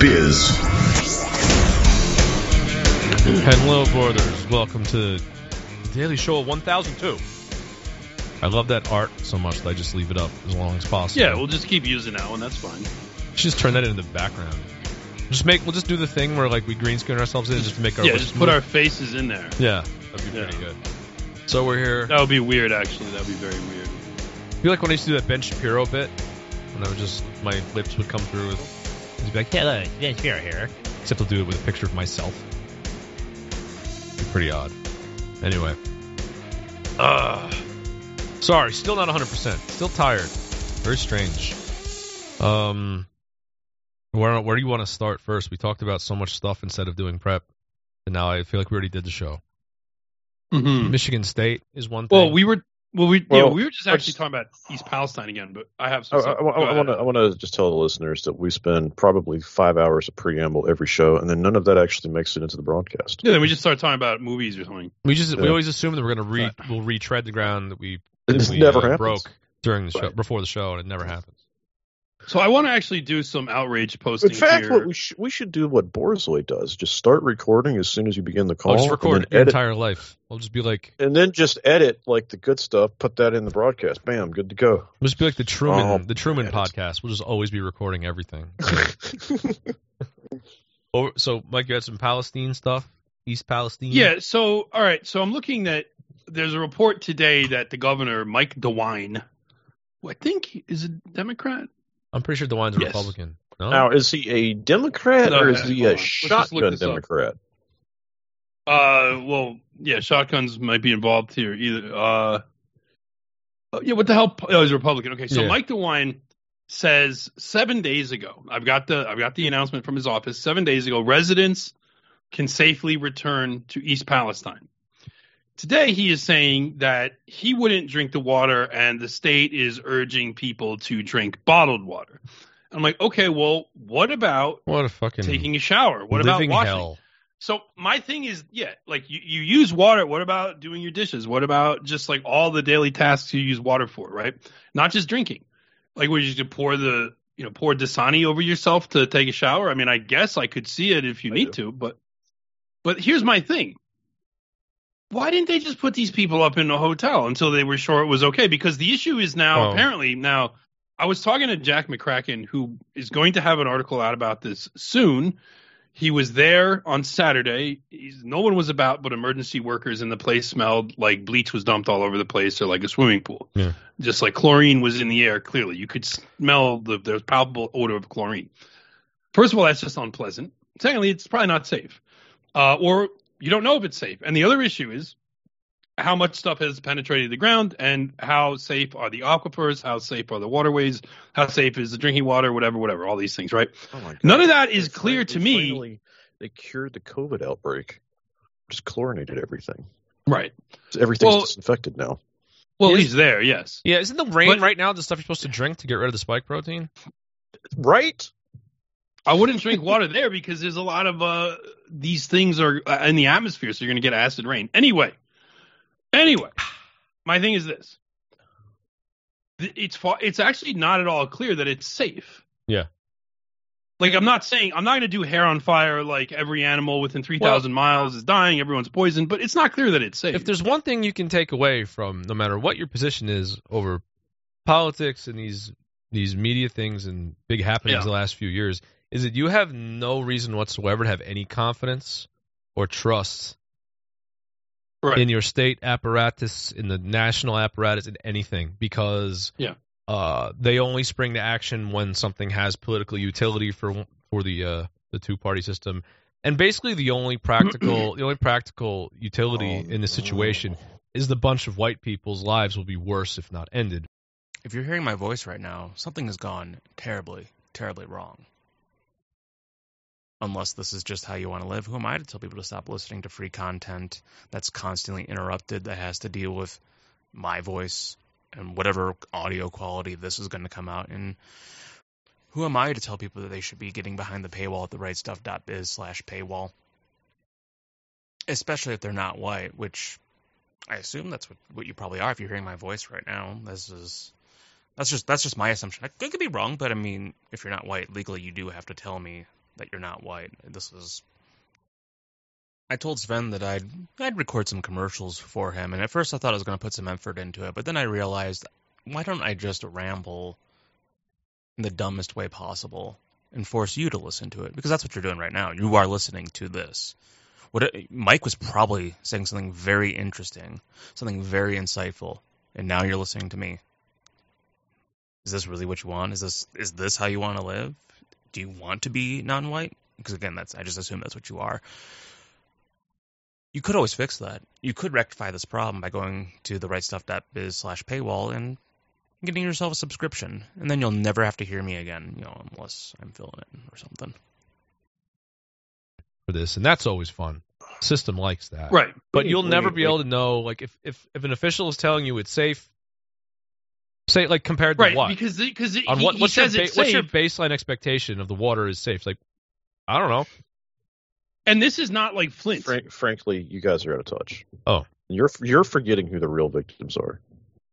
therightstuff.biz. Hello, brothers. Welcome to Daily Show 1002. I love that art so much that I just leave it up as long as possible. Yeah, we'll just keep using that one. That's fine. just turn that into the background. Just make. We'll just do the thing where like we green screen ourselves in, and just to make our Yeah, just put move. our faces in there. Yeah, that'd be Yeah. pretty good. So we're here. That would be weird, actually. That would be very weird. I feel like when I used to do that Ben Shapiro bit, when I would just my lips would come through with, be like, "Hello, Ben Shapiro here." Except I'll do it with a picture of myself. Pretty odd. Anyway, uh, sorry, still not 100. percent Still tired. Very strange. Um, where where do you want to start first? We talked about so much stuff instead of doing prep, and now I feel like we already did the show. Mm-hmm. Michigan State is one thing. Well, we were. Well, we yeah, we were just actually just- talking about East Palestine again, but I have I, some. stuff. Go want to I want to just tell the listeners that we spend probably five hours of preamble every show, and then none of that actually makes it into the broadcast. Yeah, then we just start talking about movies or something. We just we always assume that we're gonna re we'll retread the ground that we, It that we never uh, broke during the show Right. before the show, and it never happens. So I want to actually do some outrage posting In fact, here. what we should we should do what Borzoi does: just start recording as soon as you begin the call, I'll just record and, your edit, entire life. I'll just be like and then just edit like the good stuff, put that in the broadcast. Bam, good to go. we'll just be like the Truman Oh, the Truman man. podcast. We'll just always be recording everything. Over, oh, so Mike, you had some Palestine stuff, East Palestine. yeah. So all right. So I'm looking at. There's a report today that the governor Mike DeWine, who I think is a Democrat. I'm pretty sure DeWine's a Yes. Republican. No, now, is he a Democrat No, or is he a on. Let's just look shotgun this up. Democrat? Uh, well, yeah, shotguns might be involved here. Either, uh, oh, yeah, what the hell? Oh, he's a Republican. Okay, so Yeah. Mike DeWine says seven days ago. I've got the I've got the announcement from his office. Seven days ago, residents can safely return to East Palestine. Today, he is saying that he wouldn't drink the water, and the state is urging people to drink bottled water. I'm like, okay, well, what about what a fucking taking a shower? What about washing? hell. So my thing is, yeah, like you, you use water. What about doing your dishes? What about just like all the daily tasks you use water for, right? Not just drinking. Like would you just pour the you know pour Dasani over yourself to take a shower? I mean, I guess I could see it if you I need to, but but here's my thing. Why didn't they just put these people up in a hotel until they were sure it was okay? Because the issue is now Oh. apparently now. I was talking to Jack McCracken, who is going to have an article out about this soon. He was there on Saturday. He's, no one was about but emergency workers, and the place smelled like bleach was dumped all over the place or like a swimming pool. Yeah. Just like chlorine was in the air, clearly. You could smell the there's palpable odor of chlorine. First of all, that's just unpleasant. Secondly, it's probably not safe. Uh, or you don't know if it's safe. And the other issue is how much stuff has penetrated the ground and how safe are the aquifers, how safe are the waterways, how safe is the drinking water, whatever, whatever, all these things, right? Oh. None of that is They clear they to me. finally- they cured the COVID outbreak. Just chlorinated everything. Right. Everything's Well- disinfected now. Well, he's there, yes. Yeah, isn't the rain But- right now the stuff you're supposed to drink to get rid of the spike protein? Right? I wouldn't drink water there because there's a lot of uh, these things are uh, in the atmosphere, so you're going to get acid rain. Anyway, anyway, my thing is this: it's it's actually not at all clear that it's safe. Yeah. Like I'm not saying I'm not going to do hair on fire like every animal within 3,000 miles is dying, everyone's poisoned, but it's not clear that it's safe. If there's one thing you can take away from no matter what your position is over politics and these these media things and big happenings Yeah. the last few years, is that you have no reason whatsoever to have any confidence or trust Right. in your state apparatus, in the national apparatus, in anything, because Yeah. uh, they only spring to action when something has political utility for for the uh, the two party system, and basically the only practical the only practical utility Oh, in this no. situation is the bunch of white people's lives will be worse if not ended. If you're hearing my voice right now, something has gone terribly, terribly wrong. Unless this is just how you want to live, who am I to tell people to stop listening to free content that's constantly interrupted, that has to deal with my voice and whatever audio quality this is going to come out in? Who am I to tell people that they should be getting behind the paywall at therightstuff.biz slash paywall? Especially if they're not white, which I assume that's what, what you probably are if you're hearing my voice right now. This is that's just that's just my assumption. I could be wrong, but I mean, if you're not white, legally you do have to tell me that you're not white. This is. I told Sven that I'd I'd record some commercials for him, and at first I thought I was going to put some effort into it, but then I realized, why don't I just ramble in the dumbest way possible and force you to listen to it? Because that's what you're doing right now. You are listening to this. What it, Mike was probably saying something very interesting, something very insightful, and now you're listening to me. Is this really what you want? Is this is this how you want to live? Do you want to be non-white? Because again, that's I just assume that's what you are. You could always fix that. You could rectify this problem by going to the rightstuff.biz slash paywall and getting yourself a subscription, and then you'll never have to hear me again, you know, unless I'm filling it or something. For this, and that's always fun. System likes that, Right. But you'll Wait, never wait, be able to know, like, if if if an official is telling you it's safe, say like compared to Right. what? Because because On he, what? he What's your says ba- it's what's your baseline expectation of the water is safe? Like, I don't know. and this is not like Flint. Frank, frankly, you guys are out of touch. Oh. You're you're forgetting who the real victims are.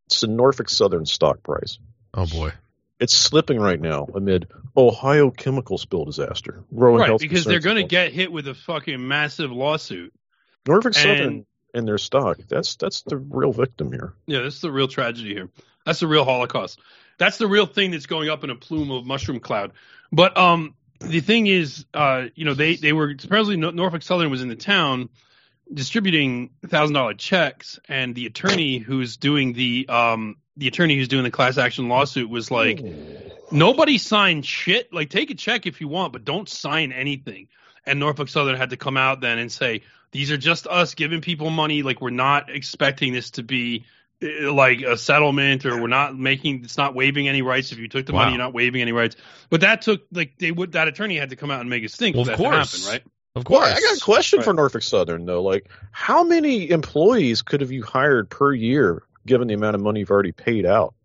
It's the Norfolk Southern stock price. Oh boy. It's slipping right now amid Ohio chemical spill disaster. Growing Right, health because they're going to get hit with a fucking massive lawsuit. Norfolk and- Southern and their stock. That's that's the real victim here. Yeah, that's the real tragedy here. That's the real Holocaust. That's the real thing that's going up in a plume of mushroom cloud. But um, the thing is, uh, you know, they they were supposedly Norfolk Southern was in the town distributing thousand dollar checks, and the attorney who's doing the um the attorney who's doing the class action lawsuit was like, nobody signed shit. Like, take a check if you want, but don't sign anything. And Norfolk Southern had to come out then and say, these are just us giving people money. Like, we're not expecting this to be uh, like a settlement or we're not making, it's not waiving any rights. If you took the Wow. money, you're not waiving any rights. But that took, like, they would, that attorney had to come out and make a stink Well, of that course. happen, right? Of Well, course. I got a question for Norfolk Southern though. Like, how many employees could have you hired per year, given the amount of money you've already paid out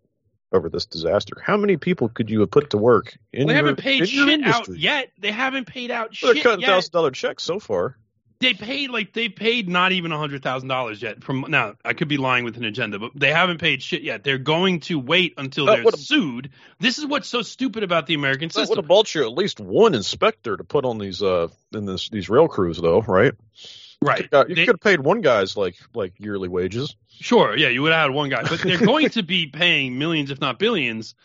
over this disaster? How many people could you have put to work in Well, they your, haven't paid shit out yet. They haven't paid out Well, they're shit cutting thousand dollar checks so far. they paid like they paid not even a hundred thousand dollars yet. From now, I could be lying with an agenda, but they haven't paid shit yet. They're going to wait until That they're would've- sued. This is what's so stupid about the American That would system. have bought you at least one inspector to put on these uh in this these rail crews though, right? Right? Uh, you They- could have paid one guy's like like yearly wages. Sure, yeah, you would have had one guy, but they're going to be paying millions, if not billions.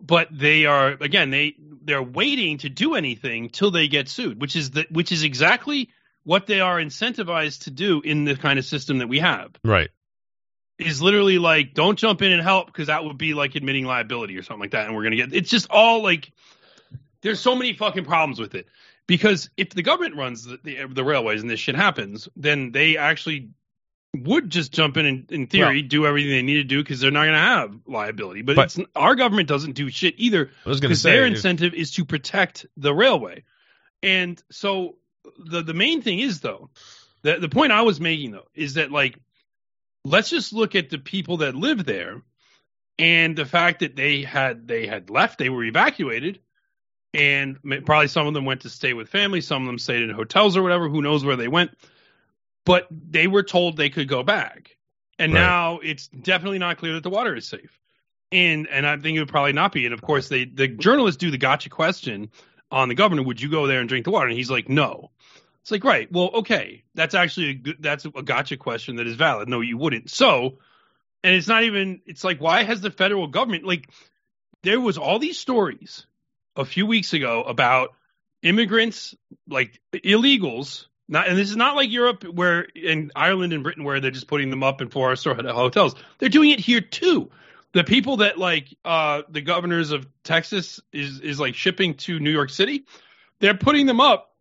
But they are again, they they're waiting to do anything till they get sued, which is the which is exactly what they are incentivized to do in the kind of system that we have. right. is literally like, don't jump in and help because that would be like admitting liability or something like that. And we're going to get, it's just all like, there's so many fucking problems with it. Because if the government runs the, the, the railways and this shit happens, then they actually would just jump in and, in theory, do everything they need to do because they're not going to have liability. But, But- it's, our government doesn't do shit either I was going to because their incentive is to protect the railway. And so the the main thing is though, the the point I was making though is that like let's just look at the people that live there and the fact that they had they had left, they were evacuated and probably some of them went to stay with family, some of them stayed in hotels or whatever, who knows where they went. But they were told they could go back. And Right. now it's definitely not clear that the water is safe and and I think it would probably not be. And of course, they the journalists do the gotcha question on the governor: Would you go there and drink the water? And he's like, No. It's like, right, well, okay, that's actually a good, that's a gotcha question that is valid. No, you wouldn't. So, and it's not even. It's like, why has the federal government like? There was all these stories a few weeks ago about immigrants, like illegals. Not, and this is not like Europe, where in Ireland and Britain, where they're just putting them up in four star hotels. They're doing it here too the people that like uh the governors of Texas is is like shipping to New York City, they're putting them up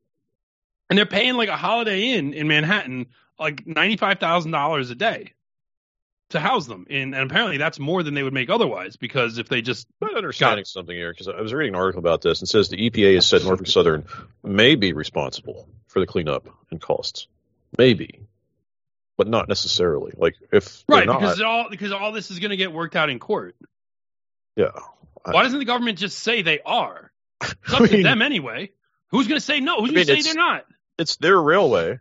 and they're paying like a holiday inn in Manhattan like ninety five thousand dollars a day. To house them, and, and apparently that's more than they would make otherwise. Because if they just I'm not understanding something here because I was reading an article about this and it says the EPA has said Norfolk Southern may be responsible for the cleanup and costs, maybe, but not necessarily. Like if right not, because all because all this is going to get worked out in court. yeah, I- Why doesn't the government just say they are? It's I up to them anyway. Who's going to say no? Who's I going to say they're not? it's their railway,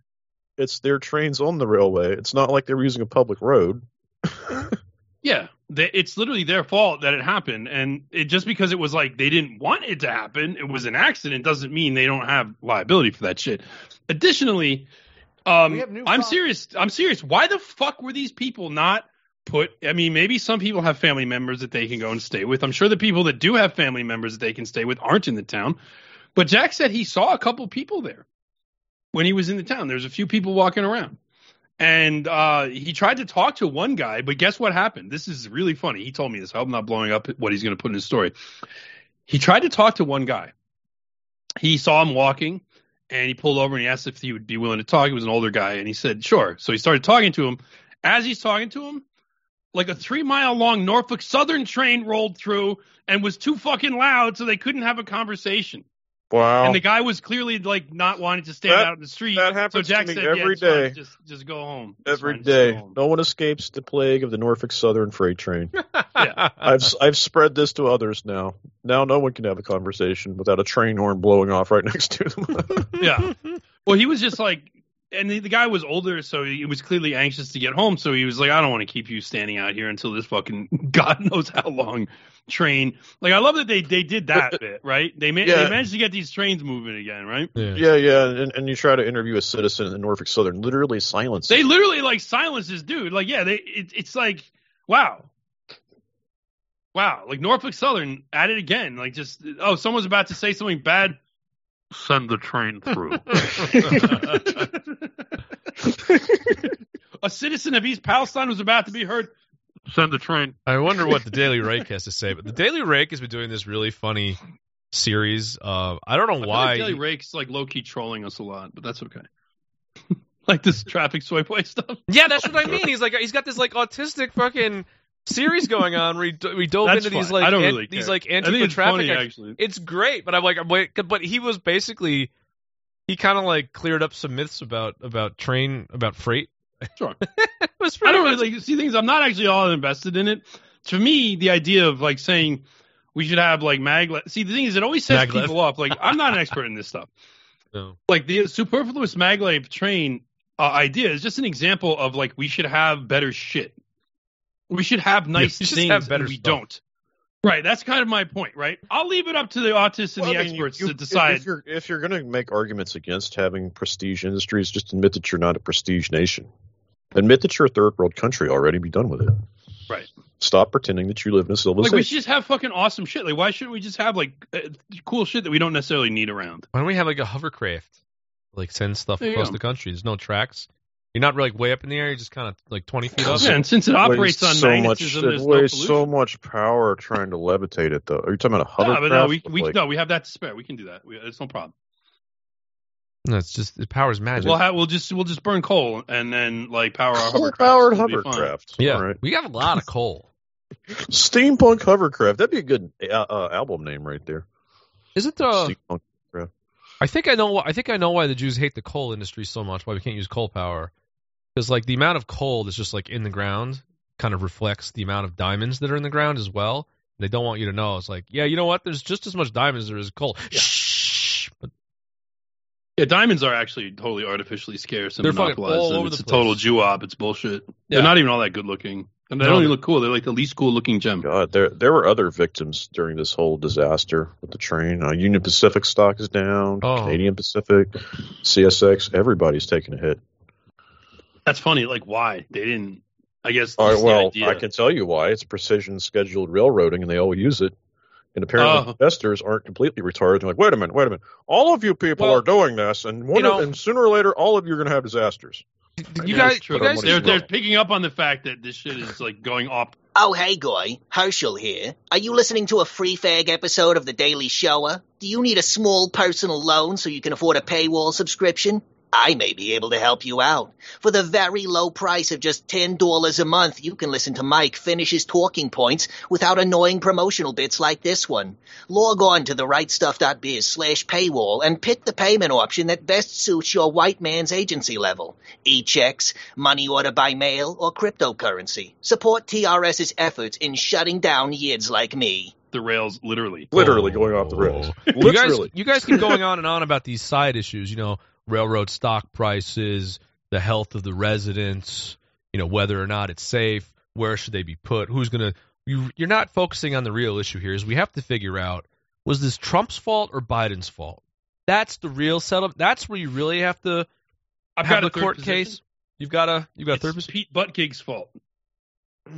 it's their trains on the railway. It's not like they're using a public road. Yeah, they, it's literally their fault that it happened, and it just because it was like they didn't want it to happen, it was an accident, doesn't mean they don't have liability for that shit. Additionally, um, We have new I'm serious. I'm serious. Why the fuck were these people not put? I mean, maybe some people have family members that they can go and stay with. I'm sure the people that do have family members that they can stay with aren't in the town. But Jack said he saw a couple people there when he was in the town. There's a few people walking around. And uh, he tried to talk to one guy, but guess what happened? This is really funny. He told me this. I hope I'm not blowing up what he's going to put in his story. He tried to talk to one guy. He saw him walking, and he pulled over and he asked if he would be willing to talk. He was an older guy, and he said, sure. So he started talking to him. As he's talking to him, like a three mile long Norfolk Southern train rolled through and was too fucking loud, so they couldn't have a conversation. Wow. And the guy was clearly like not wanting to stand That- out in the street. that so happens to me said, every yeah, day. Just just go home. It's Every fine. Day, home." no one escapes the plague of the Norfolk Southern freight train. Yeah. I've I've spread this to others now. Now no one can have a conversation without a train horn blowing off right next to them. Yeah. Well, he was just like, and the, the guy was older, so he was clearly anxious to get home. So he was like, I don't want to keep you standing out here until this fucking God knows how long train. Like, I love that they they did that bit, right? They, ma- Yeah. they managed to get these trains moving again, right? Yeah. yeah, yeah, and, and you try to interview a citizen in Norfolk Southern, literally silence. They literally like silence this dude. Like, yeah, they it, it's like, wow. Wow, like Norfolk Southern at it again. Like, just oh, someone's about to say something bad. Send the train through. a citizen of East Palestine was about to be heard. Send the train. I wonder what the Daily Rake has to say. But the Daily Rake has been doing this really funny series. Uh, I don't know I why. like Daily Rake's like low key trolling us a lot, but that's okay. like this traffic swipe away stuff. Yeah, that's what I mean. He's like he's got this like autistic fucking series going on where we dove That's into these like an- really these like it's anti-traffic. funny actually. It's great, but I'm like, I'm wait, but he was basically he kind of like cleared up some myths about about train about freight. Sure. I don't much- really like, see things. I'm not actually all invested in it. To me, the idea of like saying we should have like maglev. See, the thing is, it always sets people off. Like I'm not an expert in this stuff. No. Like the superfluous maglev train uh, idea is just an example of like we should have better shit. We should have nice we should things, have better we stuff. don't. Right. That's kind of my point. Right. I'll leave it up to the autists and Well, the I mean, experts you- to decide. If you're if you're going to make arguments against having prestige industries, just admit that you're not a prestige nation. Admit that you're a third world country already. Be done with it. Right. Stop pretending that you live in a Like civilization. we should just have fucking awesome shit. Like why shouldn't we just have like uh, cool shit that we don't necessarily need around? Why don't we have like a hovercraft? Like send stuff There across the country. There's no tracks. You're not really way up in the air. You're just kind of like 20 feet up. Yeah, and since it operates on so much, magnetism, it there's no pollution. so much power trying to levitate it. Though, are you talking about a Yeah, hovercraft? but no, we, we like- no, we have that to spare. We can do that. We, it's no problem. No, it's just the power's magic. We'll have, we'll just we'll just burn coal and then like power our hovercraft. Coal-powered It'll be fine. hovercraft. yeah, All right. we have a lot of coal. Steampunk hovercraft. That'd be a good uh, uh, album name right there. Isn't uh, Steampunk. I think I know. I think I know why the Jews hate the coal industry so much. Why we can't use coal power? Because like the amount of coal that's just like in the ground kind of reflects the amount of diamonds that are in the ground as well. They don't want you to know. It's like, yeah, you know what? There's just as much diamonds as there is coal. Shh. But Yeah, diamonds are actually totally artificially scarce and They're fucking monopolized. all and over it's the a total place. Jew op. It's bullshit. Yeah. They're not even all that good looking, and they No, don't even look cool. They're like the least cool looking gem. God, there there were other victims during this whole disaster with the train. Uh, Union Pacific stock is down. Oh. Canadian Pacific, CSX, everybody's taking a hit. That's funny. Like why they didn't? I guess. All just the well, idea. I can tell you why. It's precision scheduled railroading, and they all use it. And apparently, Oh. investors aren't completely retarded. They're like, wait a minute, wait a minute. All of you people Well, are doing this, and one you know- of, and sooner or later, all of you are going to have disasters. you guys, you guys, they're they're picking up on the fact that this shit is like going off. Oh, hey, guy. Herschel here. Are you listening to a free fag episode of The Daily Shower? Do you need a small personal loan so you can afford a paywall subscription? I may be able to help you out. For the very low price of just $10 a month, you can listen to Mike finish his talking points without annoying promotional bits like this one. Log on to therightstuff.biz slash paywall and pick the payment option that best suits your white man's agency level. E-checks, money order by mail, or cryptocurrency. Support TRS's efforts in shutting down yids like me. The rails, literally. Literally going off the rails. You guys, you guys keep going on and on about these side issues. You know, railroad stock prices, the health of the residents. You know, whether or not it's safe. Where should they be put? Who's gonna? You, you're not focusing on the real issue here. Is we have to figure out was this Trump's fault or Biden's fault? That's the real setup. That's where you really have to I've have got a the third court position. case. You've got a you've got a It's third position. Pete Buttigieg's fault.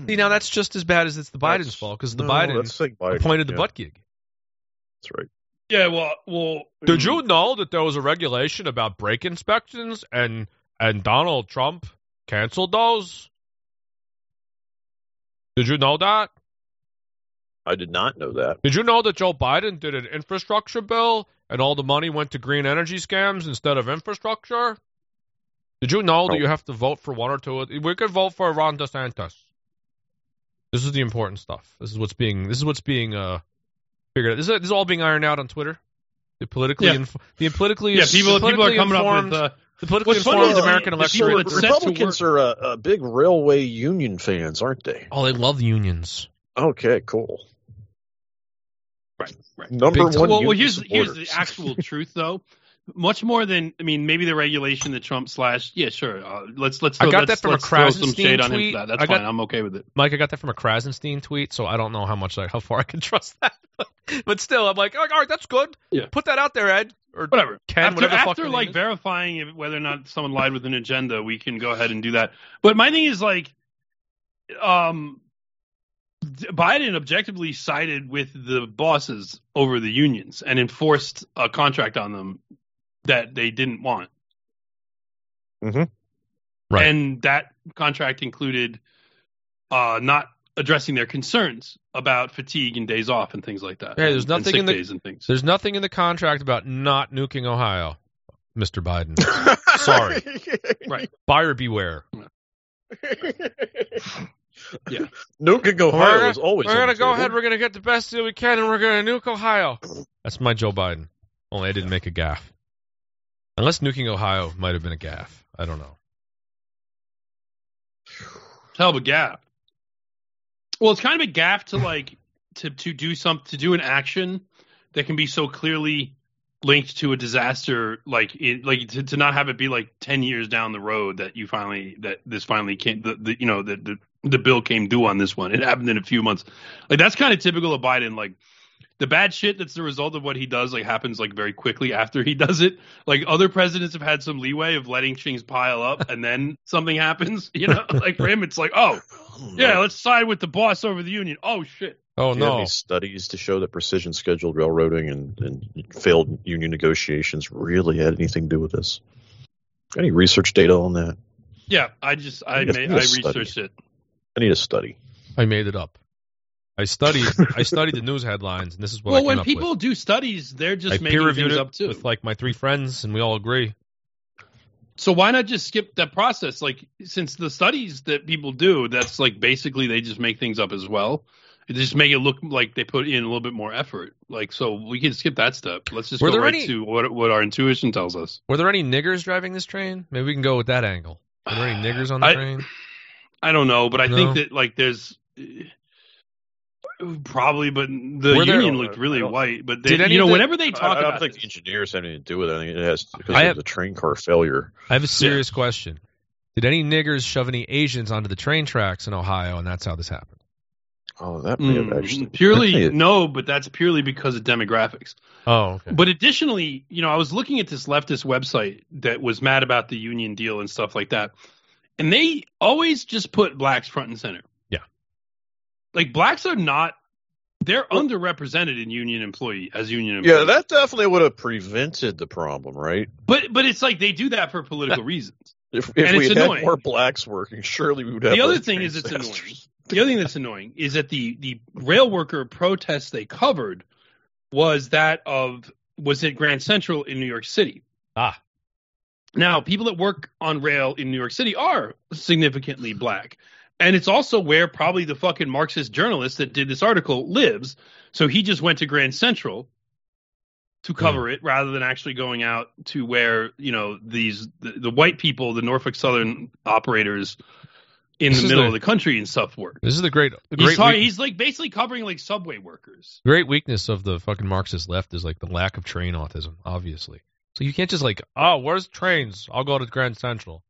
See, now that's just as bad as it's the Biden's That's- fault because the no, Biden that's like Biden. appointed the yeah, butt gig. That's right. Yeah, well, well. Did you know that there was a regulation about brake inspections and and Donald Trump canceled those? Did you know that? I did not know that. Did you know that Joe Biden did an infrastructure bill and all the money went to green energy scams instead of infrastructure? Did you know that you have to vote for one or two? We could vote for Ron DeSantis. This is the important stuff. This is what's being. This is what's being uh figured out. This is, this is all being ironed out on Twitter. The politically, Yeah. inf- the politically, Yeah, people, the people are coming informed, up with. Uh, the politically What's funny informed is American the- the electorate. people that Republicans are uh, uh, big railway union fans, aren't they? oh, they love unions. Okay, cool. right, right. Number Big time. one. well, well, union here's here's the actual truth, though. Much more than I mean, maybe the regulation that Trump slashed. Yeah, sure. Uh, let's let's. I got let's, that from a throw Krassenstein shade on him tweet. for that. That's I got- fine. I'm okay with it. Mike, I got that from a Krassenstein tweet, so I don't know how much, like, how far I can trust that. but still, I'm like, all right, all right, that's good. Yeah. Put that out there, Ed. Or Whatever. Ken, after whatever after like verifying if, whether or not someone lied with an agenda, we can go ahead and do that. But my thing is like, um, Biden objectively sided with the bosses over the unions and enforced a contract on them that they didn't want. Right. And that contract included uh, not addressing their concerns about fatigue and days off and things like that. Yeah, there's and- and nothing in the- days and things. There's nothing in the contract about not nuking Ohio, Mr. Biden. Sorry. Right. Buyer beware. Yeah. Nuking We're Ohio gonna- is always. We're gonna go table. ahead. We're gonna get the best deal we can, and we're gonna nuke Ohio. That's my Joe Biden. Only I didn't make a gaff. Unless nuking Ohio might have been a gaff. I don't know. hell of a gap. Well, it's kind of a gap to like to to do some to do an action that can be so clearly linked to a disaster, like it, like to, to not have it be like ten years down the road that you finally that this finally came the, the you know the, the the bill came due on this one. It happened in a few months. Like that's kind of typical of Biden. Like the bad shit that's the result of what he does like happens like very quickly after he does it. Like other presidents have had some leeway of letting things pile up and then something happens. You know, like for him, it's like, oh, oh yeah, let's side with the boss over the union. Oh shit. Oh Do you have no. any studies to show that precision scheduled railroading and, and failed union negotiations really had anything to do with this? Any research data on that? Yeah, I just I Yes, made, yes, I study. researched it. I need a study. I made it up. I studied. I studied the news headlines, and this is what I Well, when people with. do studies, they're just I making things it up too. with like my three friends, and we all agree. So why not just skip that process? Like since the studies that people do, that's like basically they just make things up as well. It just make it look like they put in a little bit more effort. Like so, we can skip that step. Let's just Were go right any- to what what our intuition tells us. Were there any niggers driving this train? Maybe we can go with that angle. Were there any niggers on the I- train? I don't know, but I No. think that like there's probably, but the Were there- union looked really white. But they, Did you know, the- whenever they talk I don't about think this- the engineers have anything to do with it. I think it has because I of the train car failure. I have a serious question. Did any niggers shove any Asians onto the train tracks in Ohio, and that's how this happened? Oh, that may have Mm, actually purely that may have- no, but that's purely because of demographics. Oh, okay. But additionally, you know, I was looking at this leftist website that was mad about the union deal and stuff like that. And they always just put blacks front and center. Yeah. Like blacks are not they're underrepresented in union employee as union Yeah, that definitely would have prevented the problem, right? but but it's like they do that for political reasons. If, And if we it's had annoying. more blacks working, surely we would have. The other thing is it's annoying. The other thing that's annoying is that the the rail worker protests they covered was that of was at Grand Central in New York City. ah, Now, people that work on rail in New York City are significantly black. And it's also where probably the fucking Marxist journalist that did this article lives. So he just went to Grand Central to cover hmm. it rather than actually going out to where, you know, these the, the white people, the Norfolk Southern operators in This the middle the- of the country and stuff work. This is the great, the He's, great, weak- he's like basically covering like subway workers. great weakness of the fucking Marxist left is like the lack of train autism, obviously. So you can't just like, oh, where's trains? I'll go to Grand Central.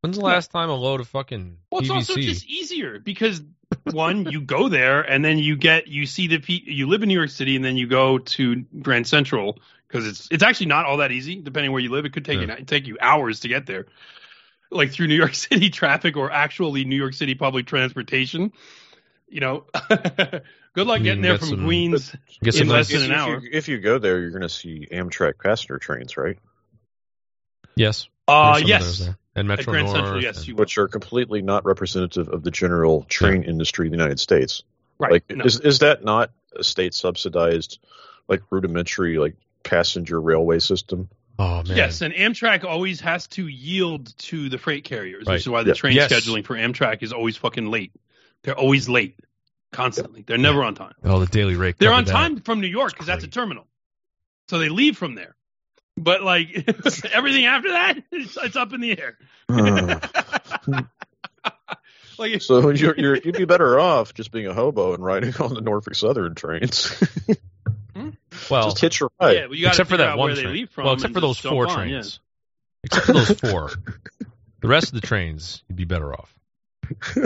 Like, when's the last time a load of fucking Well, it's also just easier because one, you go there and then you get you see the pe- you live in New York City and then you go to Grand Central because it's it's actually not all that easy depending where you live. It could take Yeah. you take you hours to get there, like through New York City traffic or actually New York City public transportation. You know, good luck getting there get from some- Queens. Get in some less nice- than if, an hour. You, if you go there, you're going to see Amtrak passenger trains, right? yes. Uh, there's some of those yes. And at Metro Grand North. Central, yes, and- you. Which are completely not representative of the general train industry in the United States. Right. Like, no. is is that not a state subsidized, like rudimentary, like passenger railway system? oh man. Yes, and Amtrak always has to yield to the freight carriers, Right. which is why the Yeah. train Yes. scheduling for Amtrak is always fucking late. They're always late, constantly. They're never on time. Oh, the daily rate. They're on that. time from New York because that's a terminal, so they leave from there. But like everything after that, it's, it's up in the air. Like so you're, you're you'd be better off just being a hobo and riding on the Norfolk Southern trains. Hmm? Well, just hitch a ride. yeah, well, you except for that one train. leave from. well, except for those four on, trains. Except for those four. the rest of the trains, you'd be better off.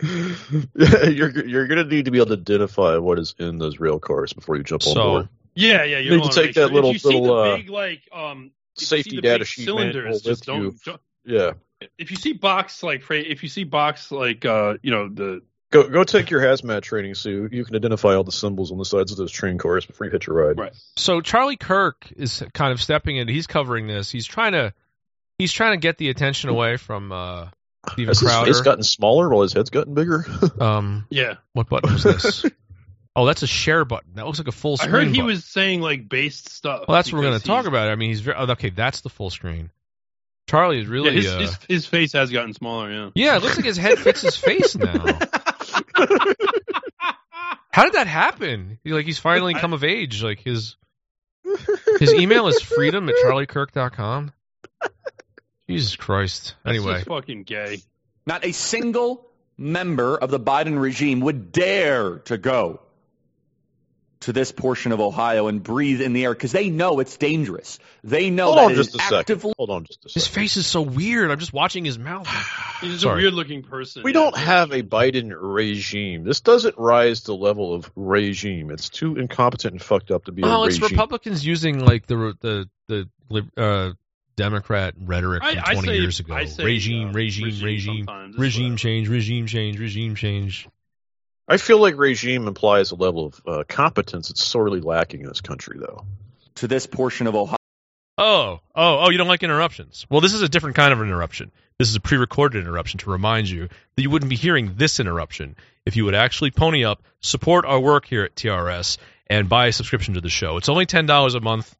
Yeah, you're you're gonna need to be able to identify what is in those rail cars before you jump on board. Yeah, yeah. You Need to take that sure. little- If you see little, uh, big like um safety data big sheet cylinders, just don't, don't- Yeah, if you see box like if you see box like uh you know the go go take your hazmat training suit. you, you can identify all the symbols on the sides of those train cars before you hitch a ride. Right. so Charlie Kirk is kind of stepping in. He's covering this. He's trying to, he's trying to get the attention away from uh, Steven Has his Crowder. face gotten smaller while his head's gotten bigger? um, yeah. what button was this? oh, that's a share button. That looks like a full screen. I heard he button. was saying like based stuff. Well, that's what we're going to talk about. I mean, he's very, oh, okay. That's the full screen. Charlie is really. Yeah, his, uh, his his face has gotten smaller. Yeah. yeah, it looks like his head fits his face now. How did that happen? Like he's finally come of age. Like his his email is freedom at charliekirk.com. Jesus Christ. That's Anyway, just fucking gay. Not a single member of the Biden regime would dare to go to this portion of Ohio and breathe in the air because they know it's dangerous. They know Hold that on just is a second. actively Hold on just a his face is so weird. I'm just watching his mouth. He's Sorry. a weird looking person. We don't have a Biden regime. This doesn't rise to the level of regime. It's too incompetent and fucked up to be Oh, a it's regime. Republicans using like the the the uh, Democrat rhetoric from I 20 say- years ago. I say, regime, uh, regime, regime regime, sometimes. Regime change, regime change, regime change. I feel like regime implies a level of uh, competence that's sorely lacking in this country, though. to this portion of Ohio. Oh, oh, oh, you don't like interruptions. Well, this is a different kind of interruption. This is a pre recorded interruption to remind you that you wouldn't be hearing this interruption if you would actually pony up, support our work here at TRS, and buy a subscription to the show. It's only $10 a month.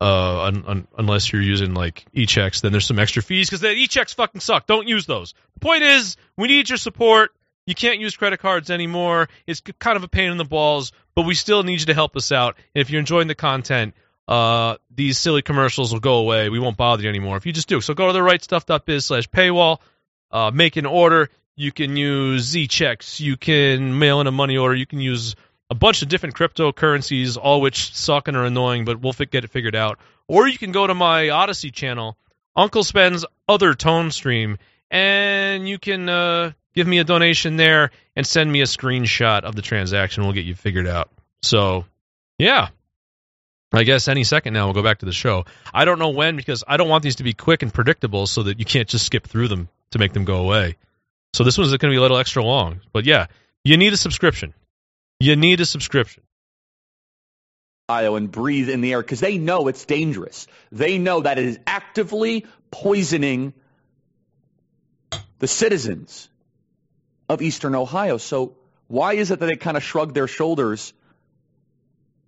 Uh, un, un, unless you're using like e-checks, then there's some extra fees because the e-checks fucking suck. Don't use those. The point is, we need your support. You can't use credit cards anymore. It's kind of a pain in the balls, but we still need you to help us out. And if you're enjoying the content, uh, these silly commercials will go away. We won't bother you anymore if you just do. So go to the rightstuff.biz slash paywall, uh, make an order. You can use Z checks. You can mail in a money order. You can use a bunch of different cryptocurrencies, all which suck and are annoying, but we'll fi- get it figured out. Or you can go to my Odysee channel, Uncle Sven's other tone stream, and you can uh, give me a donation there and send me a screenshot of the transaction. We'll get you figured out. So, yeah. I guess any second now we'll go back to the show. I don't know when because I don't want these to be quick and predictable so that you can't just skip through them to make them go away. So this one's going to be a little extra long. But yeah, you need a subscription. You need a subscription. Ohio and breathe in the air because they know it's dangerous. They know that it is actively poisoning the citizens of Eastern Ohio. So why is it that they kind of shrug their shoulders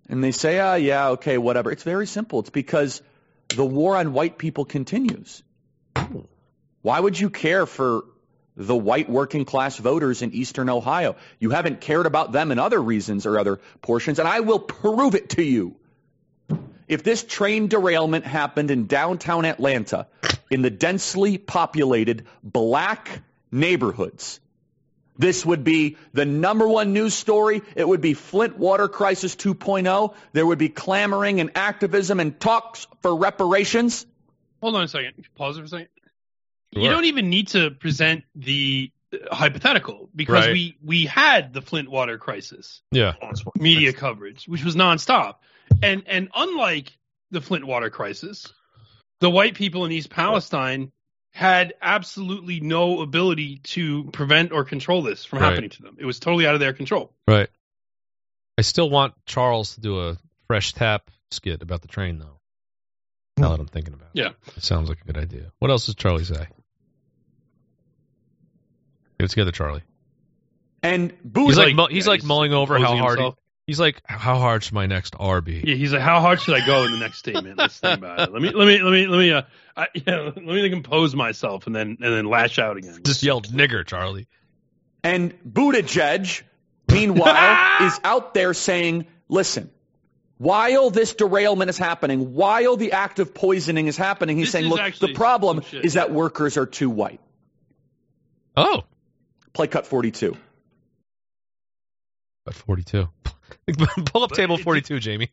and they say, ah, yeah, okay, whatever? It's very simple. It's because the war on white people continues. Why would you care for the white working class voters in eastern Ohio? You haven't cared about them in other reasons or other portions, and I will prove it to you. If this train derailment happened in downtown Atlanta, in the densely populated black neighborhoods, this would be the number one news story. It would be Flint water crisis 2.0. There would be clamoring and activism and talks for reparations. Hold on a second. Pause for a second. Sure. You don't even need to present the uh, hypothetical because Right. we we had the Flint water crisis Yeah. media coverage, which was nonstop, and and unlike the Flint water crisis, the white people in East Palestine had absolutely no ability to prevent or control this from Right. happening to them. It was totally out of their control. Right. I still want Charles to do a fresh tap skit about the train, though. Now that I'm thinking about it. Yeah. It sounds like a good idea. What else does Charlie say? Get it together, Charlie. And Booth, He's like, like- mu- he's yeah, like he's mulling over how hard. He, himself. He's like, how hard should my next R be? Yeah, he's like, how hard should I go in the next statement? Let's think about it. Let me, let me, let me, let me, uh, I, yeah, let me compose myself and then, and then lash out again. Just yelled nigger, Charlie. and Buttigieg, meanwhile, is out there saying, listen, while this derailment is happening, while the act of poisoning is happening, he's This saying, look, the problem shit, is that workers are too white. Oh, Play cut 42. At 42. Pull up table 42, Jamie.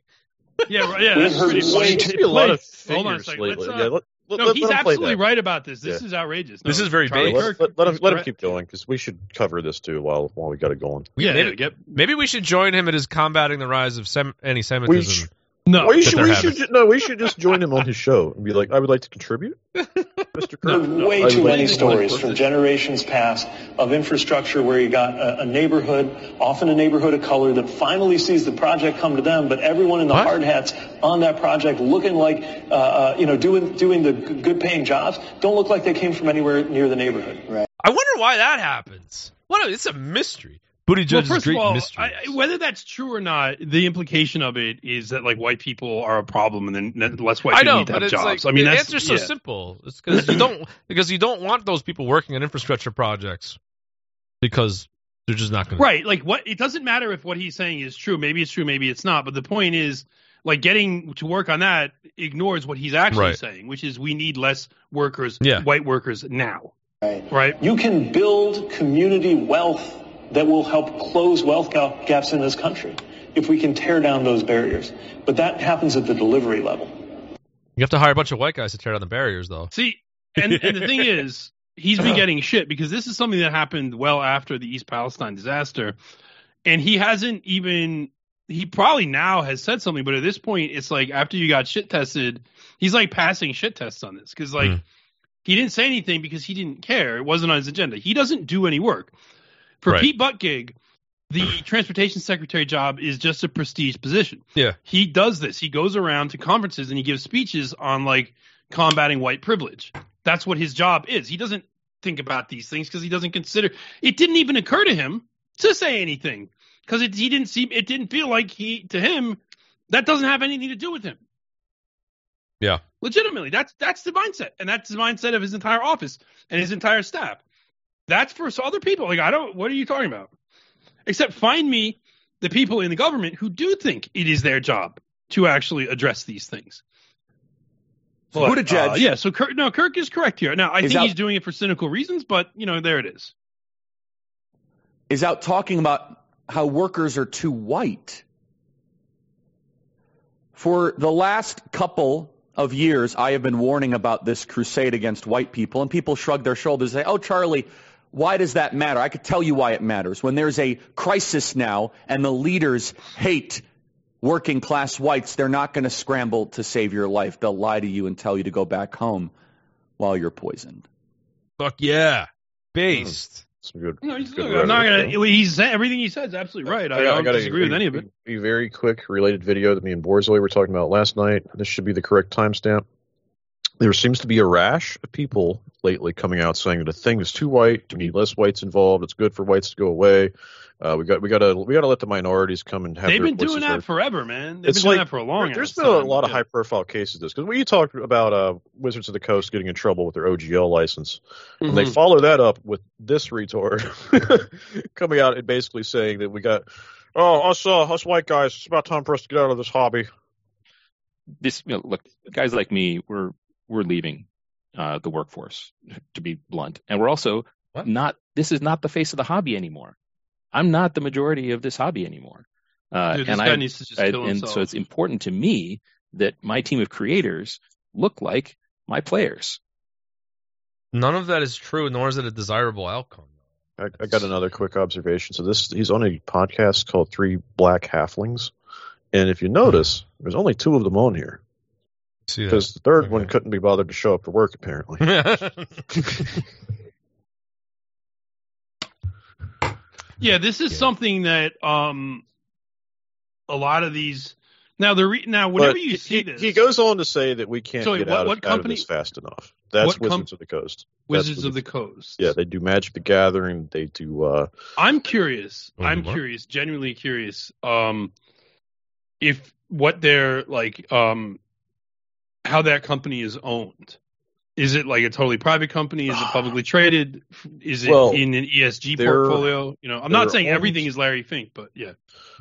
Yeah, right, yeah, that's pretty way funny. too- a lot of hold on a second. Let's, uh, yeah, let, let, no, let, he's let him play absolutely right about this. This Yeah. is outrageous. This is very Charlie base. Kirk Let, let him let him keep going because we should cover this too while while we got it going. Yeah, maybe, yeah, get, maybe we should join him at his combating the rise of sem- anti-Semitism. Sh- no. we should we having. should no we should just join him on his show and be like, I would like to contribute, Mr. No, Kirk. no, way I too would many like to- stories from generations past of infrastructure where you got a, a neighborhood, often a neighborhood of color, that finally sees the project come to them, but everyone in the What? hard hats on that project looking like, uh, uh, you know, doing doing the good paying jobs, don't look like they came from anywhere near the neighborhood. Right. I wonder why that happens. What? A, it's a mystery. Buttigieg Well, is first great of all, mystery. I, whether that's true or not, the implication of it is that like white people are a problem, and then less white I people know, need to but have it's jobs. like I mean, the that's answer's so yeah. simple. It's because you don't because you don't want those people working on infrastructure projects because they're just not going to. Right. Like what it doesn't matter if what he's saying is true. Maybe it's true, maybe it's not. But the point is like getting to work on that ignores what he's actually Right. saying, which is we need less workers, Yeah. white workers now. Right. Right? You can build community wealth that will help close wealth ga- gaps in this country if we can tear down those barriers. But that happens at the delivery level. You have to hire a bunch of white guys to tear down the barriers, though. See, and, and the thing is, he's been getting shit because this is something that happened well after the East Palestine disaster, and he hasn't even. He probably now has said something, but at this point, it's like after you got shit tested, he's like passing shit tests on this because like Hmm. he didn't say anything because he didn't care. It wasn't on his agenda. He doesn't do any work. For Right. Pete Buttigieg, the transportation secretary job is just a prestige position Yeah. he does this. He goes around to conferences and he gives speeches on like combating white privilege. That's what his job is. He doesn't think about these things because he doesn't consider. It didn't even occur to him to say anything because it he didn't seem. It didn't feel like he to him that doesn't have anything to do with him. Yeah. Legitimately, that's that's the mindset, and that's the mindset of his entire office and his entire staff. That's for other people. Like I don't. What are you talking about? Except find me the people in the government who do think it is their job to actually address these things. But, Buttigieg- uh, yeah. So Kirk, no, Kirk is correct here. Now I think out- he's doing it for cynical reasons, but you know, there it is. is out talking about how workers are too white. For the last couple of years, I have been warning about this crusade against white people, and people shrug their shoulders and say, Oh, Charlie, why does that matter? I could tell you why it matters. When there's a crisis now and the leaders hate working class whites, they're not going to scramble to save your life. They'll lie to you and tell you to go back home while you're poisoned. Fuck yeah. Based. Hmm. Some good. No, he's, good look, I'm not gonna. He's everything he says is absolutely right. I, I, I don't got a- disagree with any of it. A, a very quick related video that me and Borzoi were talking about last night. This should be the correct timestamp. There seems to be a rash of people lately coming out saying that a thing is too white. We need less whites involved. It's good for whites to go away. Uh, we got we got to we got to let the minorities come and have. They've their been doing voices that heard. forever, man. They've It's been doing that for a long. Time. There's ass been a lot of high profile cases of this because when you talk about uh, Wizards of the Coast getting in trouble with their OGL license, and they Mhm. follow that up with this retard coming out and basically saying that we got oh us uh, us white guys, it's about time for us to get out of this hobby. this you know, look guys like me we're we're leaving uh, the workforce to be blunt. And we're also What? not this is not the face of the hobby anymore. I'm not the majority of this hobby anymore. Uh, Dude, this and guy I, needs to just I- kill and so it's important to me that my team of creators look like my players. None of that is true, nor is it a desirable outcome. I, I got another quick observation. So this he's on a podcast called Three Black Halflings, and if you notice, there's only two of them on here. See because the third one couldn't be bothered to show up for work apparently. Yeah, this is Yeah. something that um a lot of these now the re, now whenever But you he, see he- this he goes on to say that we can't So get what- out, what of, out of company- this fast enough. That's what com- Wizards of the Coast. That's Wizards of the Coast. Yeah, they do Magic the Gathering. They do. uh I'm curious. Oh, I'm you curious, genuinely curious. Um, if what they're like, um, how that company is owned. Is it like a totally private company? Is it publicly traded? Is it Well, in an ESG portfolio? You know, I'm not saying owned- everything is Larry Fink, but yeah.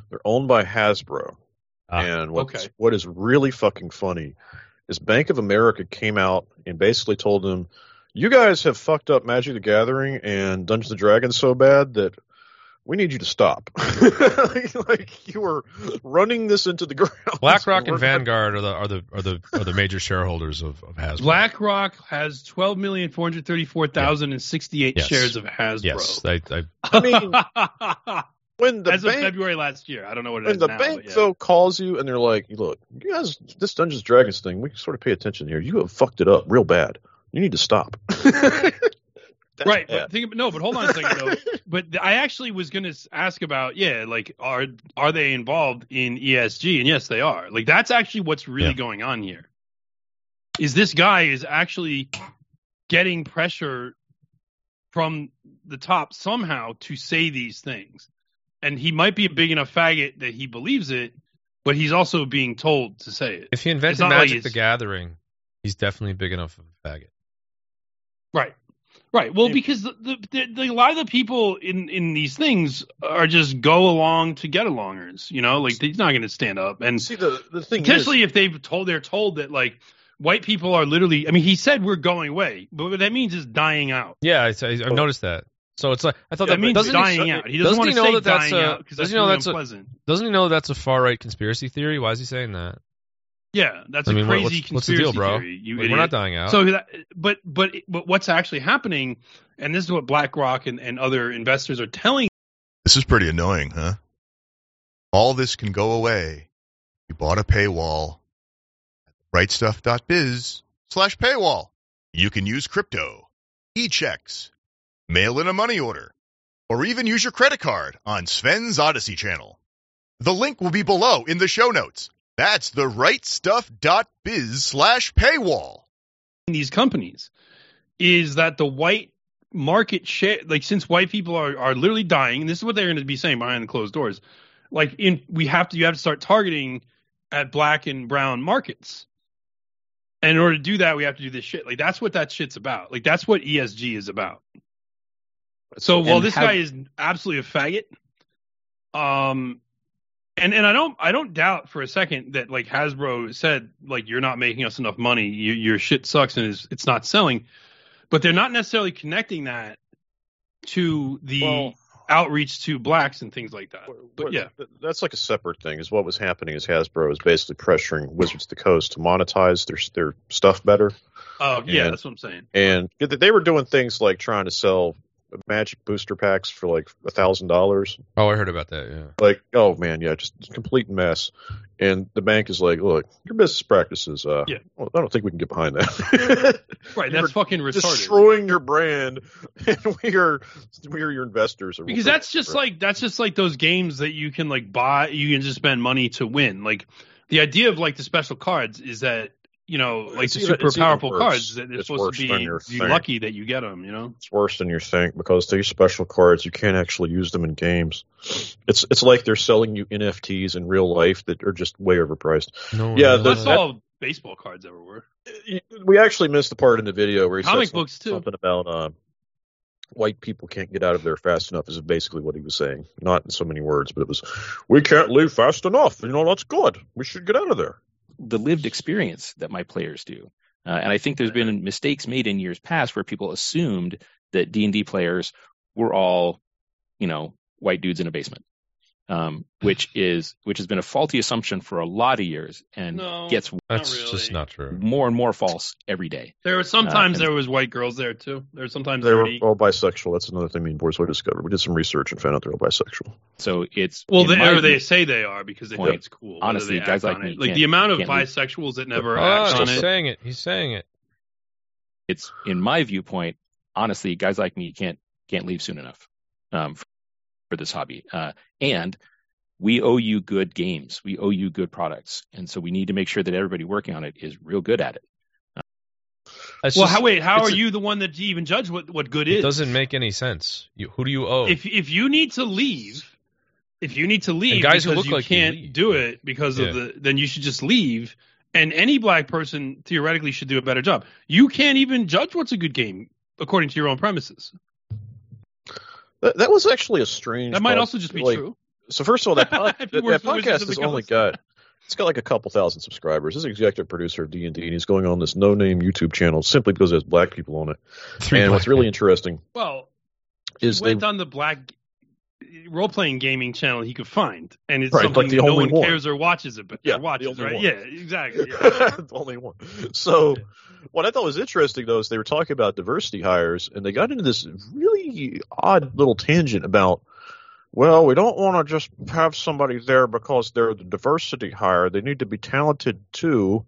They're owned by Hasbro. Ah, and what's, okay. what is really fucking funny is Bank of America came out and basically told them, "You guys have fucked up Magic the Gathering and Dungeons and Dragons so bad that we need you to stop. like you were running this into the ground. BlackRock and Vanguard are the are the are the are the major shareholders of, of Hasbro. BlackRock has twelve million four hundred thirty-four thousand and sixty-eight Yes. shares of Hasbro. yes, I, I, I mean, when the as bank, of February last year. I don't know what it when is the now. bank yeah. though calls you and they're like, "Look, you guys, this Dungeons and Dragons thing, we sort of pay attention here. You have fucked it up real bad. You need to stop." That's right, bad. but think no, but hold on a second though. but I actually was going to ask about yeah, like are are they involved in ESG? And yes, they are. Like that's actually what's really Yeah. going on here. Is this guy is actually getting pressure from the top somehow to say these things, and he might be a big enough faggot that he believes it, but he's also being told to say it. if he invented not like Magic the Gathering, he's definitely big enough of a faggot. Right. Right. Well, Yeah. because the, the, the, the, a lot of the people in, in these things are just go along to get alongers. You know, like he's not going to stand up. And See the the thing potentially, is, if they've told, they're told that like white people are literally. I mean, he said we're going away, but what that means is dying out. Yeah, I, I, I've noticed that. So it's like I thought That that means doesn't dying he, out. He doesn't, doesn't want to know say that that's dying a- out because that's doesn't he know really that's a- unpleasant. doesn't he know that's a far right conspiracy theory? Why is he saying that? Yeah, that's I mean, a crazy what's, what's the conspiracy deal, bro? theory. You Like, idiot. we're not dying out. So that, but but but what's actually happening, and this is what BlackRock and, and other investors are telling. This is pretty annoying, huh? All this can go away. You bought a paywall. Rightstuff.biz slash paywall. You can use crypto, e-checks, mail in a money order, or even use your credit card on Sven's Odysee channel. The link will be below in the show notes. That's the rightstuff.biz slash paywall. these companies is that the white market share like since white people are, are literally dying and this is what they're going to be saying behind the closed doors like in we have to you have to start targeting at black and brown markets. And in order to do that we have to do this shit. Like that's what that shit's about. Like that's what esg is about. So while And this how- guy is absolutely a faggot um and and I don't I don't doubt for a second that like Hasbro said like you're not making us enough money you, your shit sucks and it's, it's not selling, but they're not necessarily connecting that to the Well- outreach to blacks and things like that. But yeah, that's like a separate thing. Is what was happening is Hasbro is basically pressuring Wizards of the Coast to monetize their their stuff better, oh yeah, And- that's what I'm saying. and they were doing things like trying to sell Magic booster packs for like a thousand dollars. oh, I heard about that. Yeah. Like, oh man, yeah, just complete mess. And the bank is like, look, your business practices. Uh, Yeah. well, I don't think we can get behind that. Right, You're that's fucking retarded. destroying your brand, and we are we are your investors. and because that's just like that's just like those games that you can like buy you can just spend money to win like the idea of like the special cards is that you know, like It's the even- super even powerful worse. cards. That they're It's supposed worse to than be you you think. lucky that you get them. You know. It's worse than you think because these special cards you can't actually use them in games. It's it's like they're selling you NFTs in real life that are just way overpriced. No, Yeah, really. That's that- all baseball cards ever were. We actually missed the part in the video where he Comic said some- books, too. something about uh, white people can't get out of there fast enough. Is basically what he was saying. Not in so many words, but it was we can't leave fast enough. You know that's good. We should get out of there. The lived experience that my players do. Uh, and I think there's been mistakes made in years past where people assumed that D and D players were all, you know, white dudes in a basement, um, which is which has been a faulty assumption for a lot of years and No, gets That's really. just not true. more and more false every day. There were sometimes and- there was white girls there too. There were sometimes They were dirty. all bisexual. That's another thing me and Boris Boy discovered. We did some research and found out they're all bisexual. So it's Well, they, or they say they are because they Point. think it's cool. Honestly, guys like me like can't- the amount of can't leave. bisexuals that never Oh, act on he's saying it. He's saying it. it's in my viewpoint. Honestly, guys like me can't can't leave soon enough um, for, for this hobby. Uh, and we owe you good games. We owe you good products, and so we need to make sure that everybody working on it is real good at it. It's Well, just- how, wait, how are a- you the one that even judge what, what good It is? doesn't make any sense. You, who do you owe? if if you need to leave, if you need to leave guys who look you like can't leave. do it because Yeah. of the, then you should just leave. And any black person theoretically should do a better job. You can't even judge what's a good game according to your own premises. That, that was actually a strange. That might pod- also just be like, true. So first of all, that, pod, that, that podcast has only got it's got like a couple thousand subscribers. This executive producer of D and D, and he's going on this no name YouTube channel simply because it has black people on it. Three and what's really people. interesting Well, is he they went on the black role playing gaming channel he could find, and it's Right, something like the no only one one. cares or watches it, but Yeah, watches, right? one. Yeah, exactly. Yeah. the only one. So, what I thought was interesting though is they were talking about diversity hires, and they got into this really odd little tangent about, well, we don't want to just have somebody there because they're the diversity hire; they need to be talented too.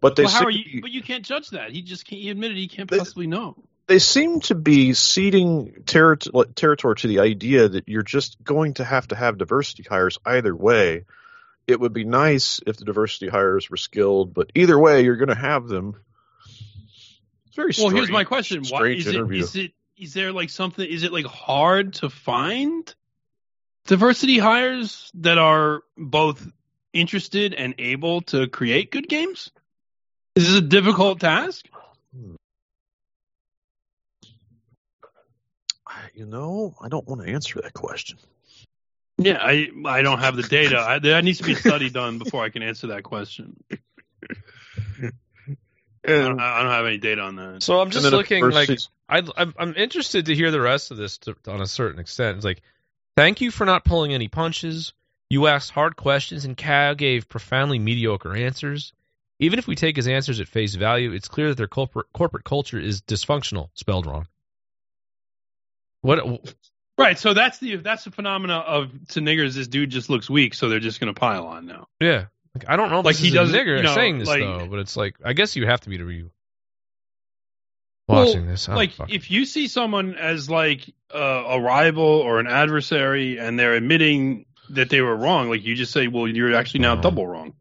But they well, how are you? But you can't judge that. He just can't, he admitted he can't They- possibly know. They seem to be ceding terri- territory to the idea that you're just going to have to have diversity hires either way. It would be nice if the diversity hires were skilled, but either way, you're going to have them. It's very strange, Well, here's my question: Why is it? Is it? Is there like something? Is it like hard to find diversity hires that are both interested and able to create good games? Is this a difficult task? Hmm. You know, I don't want to answer that question. Yeah, I I don't have the data. I, there needs to be a study done before I can answer that question. I don't, I don't have any data on that. So I'm just looking like I, I'm I'm interested to hear the rest of this to, on a certain extent. It's like, thank you for not pulling any punches. You asked hard questions, and Cal gave profoundly mediocre answers. Even if we take his answers at face value, it's clear that their corporate corporate culture is dysfunctional, spelled wrong. What? Right, so that's the that's the phenomena of to niggers. This dude just looks weak, so they're just going to pile on now. Yeah, like, I don't know. If Like, this he doesn't- nigger you know, saying this like- though, but it's like I guess you have to be to be Well, watching this. I don't like fucking- if you see someone as like uh, a rival or an adversary, and they're admitting that they were wrong, like you just say, well, you're actually now Oh. double wrong.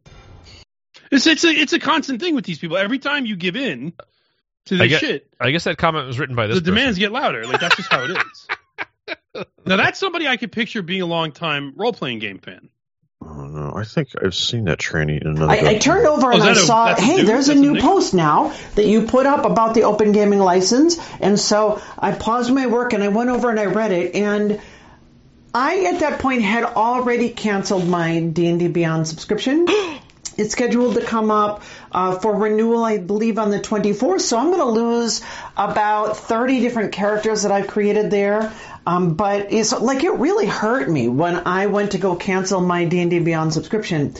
It's it's a it's a constant thing with these people. Every time you give in to I this get- shit, I guess that comment was written by this. the demands get louder. Like that's just how it is. now that's somebody I could picture being a long time role playing game fan. Oh no, I think I've seen that training in another. I, I turned over Oh, and is I saw, hey, dude? there's a That's a new nigga? post now that you put up about the open gaming license. And so I paused my work and I went over and I read it. And I, at that point, had already canceled my D&D Beyond subscription. It's scheduled to come up uh, for renewal, I believe, on the 24th. So I'm going to lose about 30 different characters that I've created there. Um, but it's like it really hurt me when I went to go cancel my D&D Beyond subscription.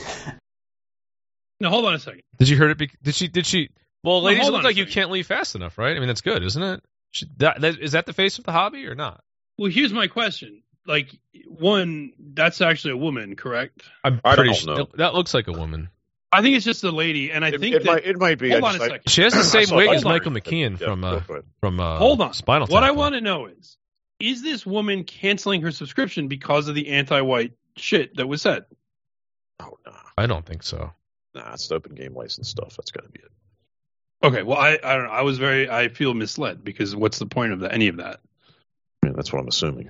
Now hold on a second. Did you hear it? Be- did she? Did she? Well, Well, ladies, it hold looks like you can't leave fast enough, right? I mean, that's good, isn't it? Should, that, that, is that the face of the hobby or not? Well, here's my question. Like one, that's actually a woman, correct? I'm I pretty don't sure know. that looks like a woman. I think it's just the lady, and I It, think it that might, it might be. Hold I on just- a I- second. She has the same saw wig as Michael there. McKean Yeah, from go uh, from uh, hold on. Spinal what Tap. I want to know is, is this woman canceling her subscription because of the anti-white shit that was said? Oh no, I don't think so. nah, it's the open game license stuff. That's got to be it. Okay, well, I I don't know. I was very I feel misled because what's the point of that, any of that? I mean, that's what I'm assuming.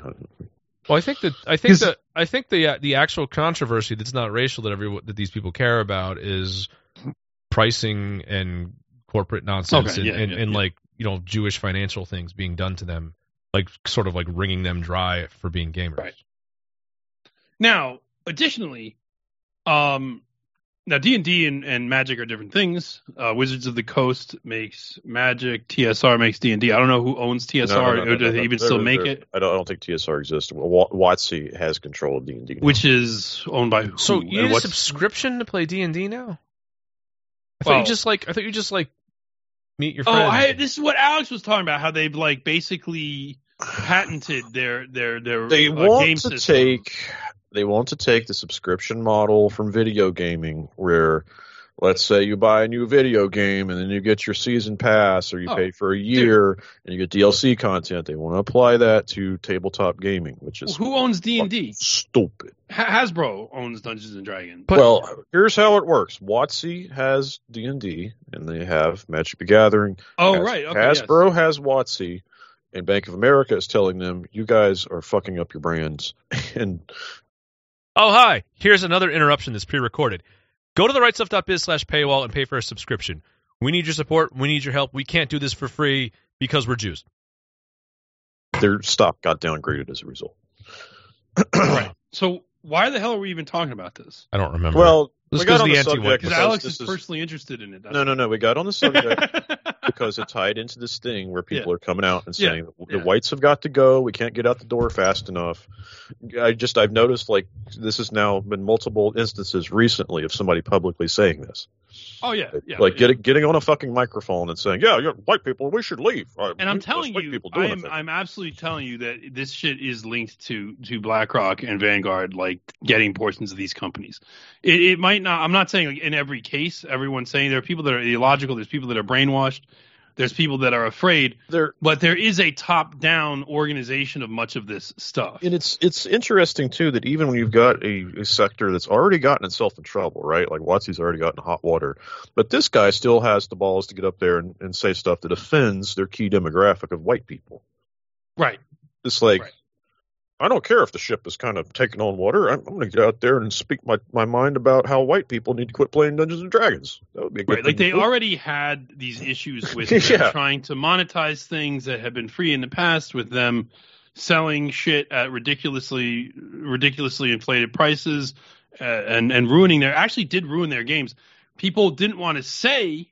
Well, I think that I think that I think the uh, the actual controversy that's not racial that every that these people care about is pricing and corporate nonsense Okay, and, yeah, and, yeah, and yeah. like you know Jewish financial things being done to them, like sort of like wringing them dry for being gamers. Right. Now, additionally, um, now D and D and Magic are different things. Uh, Wizards of the Coast makes Magic, TSR makes D and I don't know who owns TSR, No, no, no, or do no, they no. even They're- still make it? I don't, I don't think TSR exists. Wa- WotC has control of D and D. Which is owned by who? So you need a subscription to play D and D now? I thought Well- you just like I thought you just like meet your Oh, friends. I, this is what Alex was talking about. How they've like basically patented their their their They uh, want game to system. take they want to take the subscription model from video gaming where let's say you buy a new video game and then you get your season pass or you Oh, pay for a year and you get DLC content. They want to apply that to tabletop gaming, which is Who owns D and D? stupid. Hasbro owns Dungeons and Dragons. well, here's how it works. WotC has D and D, and they have Magic the Gathering. Oh, Has- right. Okay, yes. Hasbro has WotC, and Bank of America is telling them, "You guys are fucking up your brands." and Oh, hi. Here's another interruption that's pre-recorded. Go to the rightstuff.biz slash paywall and pay for a subscription. We need your support. We need your help. We can't do this for free because we're Jews. their stock got downgraded as a result. right. So why the hell are we even talking about this? I don't remember. Well, This we got on the the subject Because because Alex this is is personally interested in it. No, no, no. We got on the subject because it tied into this thing where people Yeah. are coming out and Yeah. saying the Yeah. whites have got to go. We can't get out the door fast enough. I just I've noticed like this has now been multiple instances recently of somebody publicly saying this. Oh yeah, yeah. like yeah. getting getting on a fucking microphone and saying, "Yeah, you're white people. We should leave." Uh, And I'm telling you, people doing I'm. I'm absolutely telling you that this shit is linked to to BlackRock and Vanguard, like getting portions of these companies. It, it might not. I'm not saying like in every case, everyone's saying there are people that are illogical. There's people that are brainwashed. There's people that are afraid. There, but there is a top-down organization of much of this stuff. And it's it's interesting too that even when you've got a, a sector that's already gotten itself in trouble, right? Like WotC's already gotten hot water, but this guy still has the balls to get up there and, and say stuff that offends their key demographic of white people. Right. It's like I don't care if the ship is kind of taking on water. I'm, I'm going to get out there and speak my, my mind about how white people need to quit playing Dungeons and Dragons. That would be a good Right, like they already had these issues with Yeah. trying to monetize things that have been free in the past, with them selling shit at ridiculously ridiculously inflated prices uh, and and ruining their actually did ruin their games. People didn't want to say.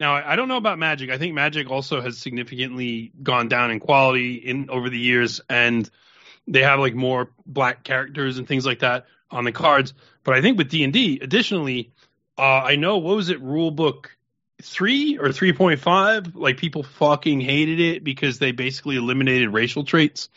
Now I I don't know about Magic. I think Magic also has significantly gone down in quality in over the years, and they have like more black characters and things like that on the cards. But I think with D and D, additionally, uh, I know what was it rule book three or three point five? Like people fucking hated it because they basically eliminated racial traits.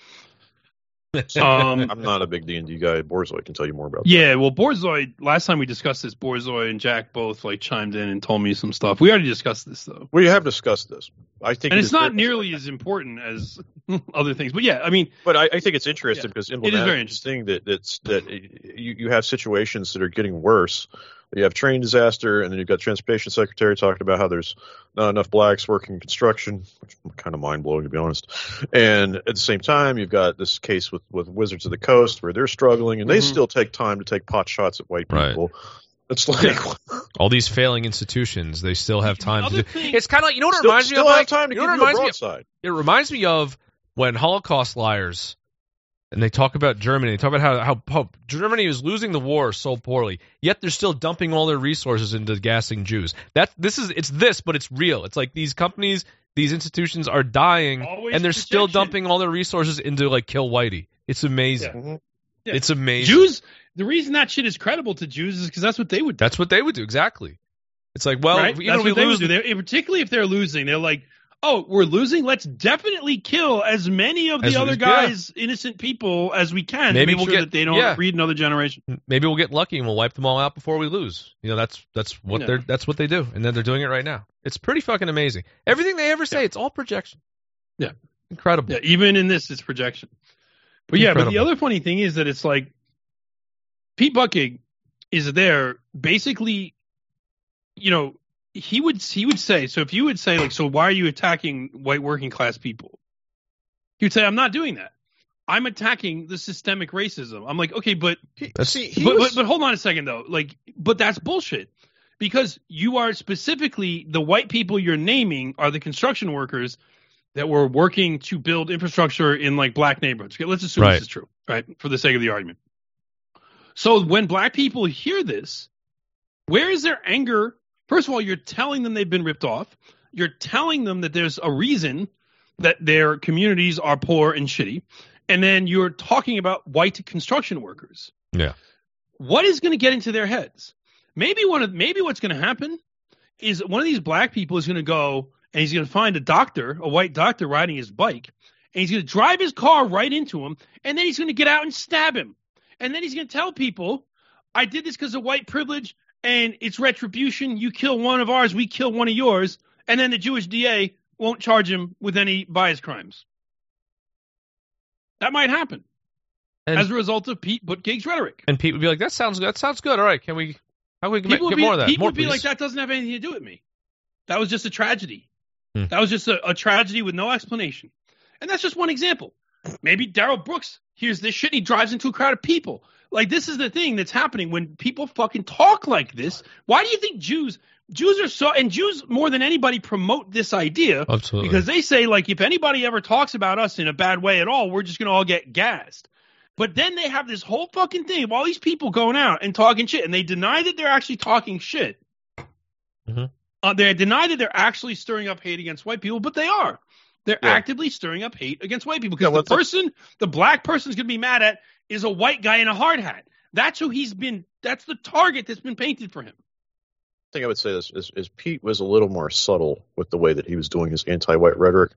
Um, I'm not a big D and D guy. Borzoi can tell you more about. That. Yeah, well, Borzoi. Last time we discussed this, Borzoi and Jack both like chimed in and told me some stuff. We already discussed this though, We have discussed this. I think, and it it's not nearly as important as other things. But yeah, I mean, But I, I think it's interesting because It is very interesting that that's that you, you have situations that are getting worse. You have train disaster, and then you've got transportation secretary talking about how there's not enough blacks working construction, which is kind of mind blowing to be honest. And at the same time, you've got this case with with Wizards of the Coast where they're struggling, and they Mhm. still take time to take pot shots at white Right. people. It's like All these failing institutions, they still have time to do. thing- It's kind of like you know what it Still- reminds me still of. have time to you know give it you a reminds me of? broadside. It reminds me of when Holocaust liars, and they talk about Germany. They talk about how, how how Germany is losing the war so poorly, yet they're still dumping all their resources into gassing Jews. That this is it's this, but it's real. It's like these companies, these institutions are dying, Always and they're still dumping all their resources into like kill Whitey. It's amazing. Mm-hmm. Yeah. It's amazing. Jews. The reason that shit is credible to Jews is because that's what they would do. That's what they would do exactly. It's like well, right? even That's if we they lose would do. They, particularly if they're losing, they're like, "Oh, we're losing. Let's definitely kill as many of the As we- other yeah. guys, innocent people, as we can. Maybe to make we'll sure get- that they don't yeah. breed another generation." maybe we'll get lucky and we'll wipe them all out before we lose. You know, that's that's what Yeah. they're that's what they do, and then they're doing it right now. It's pretty fucking amazing. Everything they ever say, it's all projection. Yeah. incredible. Yeah, even in this, it's projection. But yeah, but the other funny thing is that it's like Pete Buttigieg is there basically, you know, he would he would say so if you would say like so why are you attacking white working class people? He would say i'm not doing that. I'm attacking the systemic racism. I'm like okay but See, but, but but hold on a second though. Like but that's bullshit. Because you are specifically the white people you're naming are the construction workers that were working to build infrastructure in like black neighborhoods. Okay, let's assume Right. this is true right for the sake of the argument. So when black people hear this where is their anger First of all, you're telling them they've been ripped off. You're telling them that there's a reason that their communities are poor and shitty. And then you're talking about white construction workers. Yeah. What is going to get into their heads? Maybe one of maybe what's going to happen is one of these black people is going to go and he's going to find a doctor, a white doctor riding his bike, and he's going to drive his car right into him, and then he's going to get out and stab him. And then he's going to tell people, I did this because of white privilege and it's retribution. You kill one of ours, we kill one of yours, and then the Jewish DA won't charge him with any bias crimes. That might happen And- as a result of Pete Buttigieg's rhetoric. And Pete would be like, "That sounds that sounds good. All right, can we? How can we get, People get be, more of that? people more, would be please." like, that doesn't have anything to do with me. That was just a tragedy. Hmm. That was just a, a tragedy with no explanation. And that's just one example. Maybe Darrell Brooks hears this shit and he drives into a crowd of people. Like this is the thing that's happening when people fucking talk like this. Why do you think Jews Jews are so and Jews more than anybody promote this idea Absolutely. because they say like if anybody ever talks about us in a bad way at all, we're just gonna all get gassed. But then they have this whole fucking thing of all these people going out and talking shit, and they deny that they're actually talking shit. Mm-hmm. Uh, they deny that they're actually stirring up hate against white people, but they are. They're Yeah. actively stirring up hate against white people because what's the the- person, the black person's going to be mad at is a white guy in a hard hat. That's who he's been. That's the target that's been painted for him. I think I would say this is, is Pete was a little more subtle with the way that he was doing his anti-white rhetoric.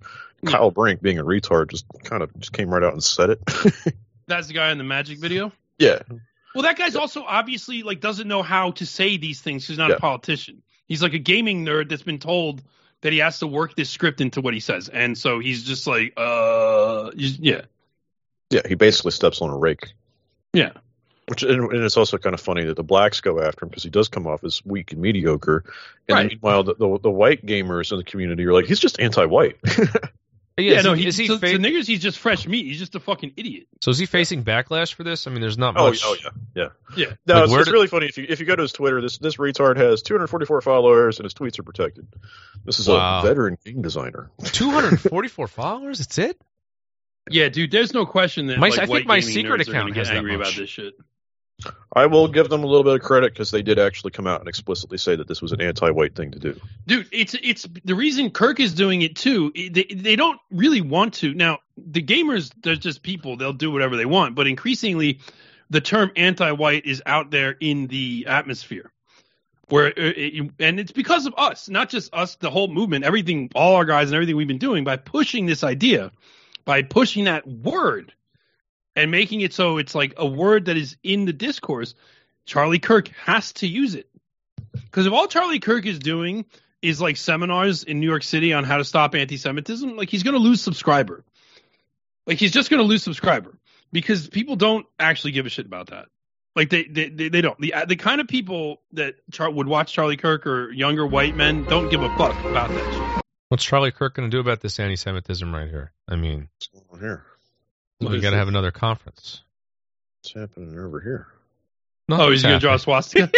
Kyle Brink, being a retard, just kind of just came right out and said it. That's the guy in the magic video. yeah, Well, that guy's also obviously like doesn't know how to say these things. He's not Yeah. a politician. He's like a gaming nerd that's been told that he has to work this script into what he says, and so he's just like, uh, yeah, yeah, he basically steps on a rake. yeah. Which and, and it's also kind of funny that the blacks go after him because he does come off as weak and mediocre. And Right. meanwhile, the, the the white gamers in the community are like, he's just anti-white. Yeah, is no, he, he, is he to, fa- to niggers, he's just fresh meat. He's just a fucking idiot. so is he facing backlash for this? I mean, there's not oh, much. oh yeah, yeah. Yeah. No, Like, it's, it's did- really funny if you if you go to his Twitter. This this retard has 244 followers and his tweets are protected. This is Wow. a veteran game designer. 244 followers. That's it. Yeah, dude, there's no question that My- like, I think my secret nerds are gonna account get has that angry much. about this shit. I will give them a little bit of credit because they did actually come out and explicitly say that this was an anti-white thing to do. dude it's it's the reason kirk is doing it too they, they don't really want to now the gamers they're just people they'll do whatever they want but increasingly the term anti-white is out there in the atmosphere where uh, it, and it's because of us not just us the whole movement everything all our guys and everything we've been doing by pushing this idea by pushing that word and making it so it's like a word that is in the discourse charlie kirk has to use it because if all Charlie Kirk is doing is like seminars in New York City on how to stop anti-Semitism, like he's going to lose subscriber. Like he's just going to lose subscriber because people don't actually give a shit about that. Like they they they, they don't. The the kind of people that Char- would watch Charlie Kirk or younger white men don't give a fuck about that shit. What's Charlie Kirk going to do about this anti-Semitism right here? I mean, What's going on here? we got to have another conference. What's happening over here? Oh, he's going to draw a swastika.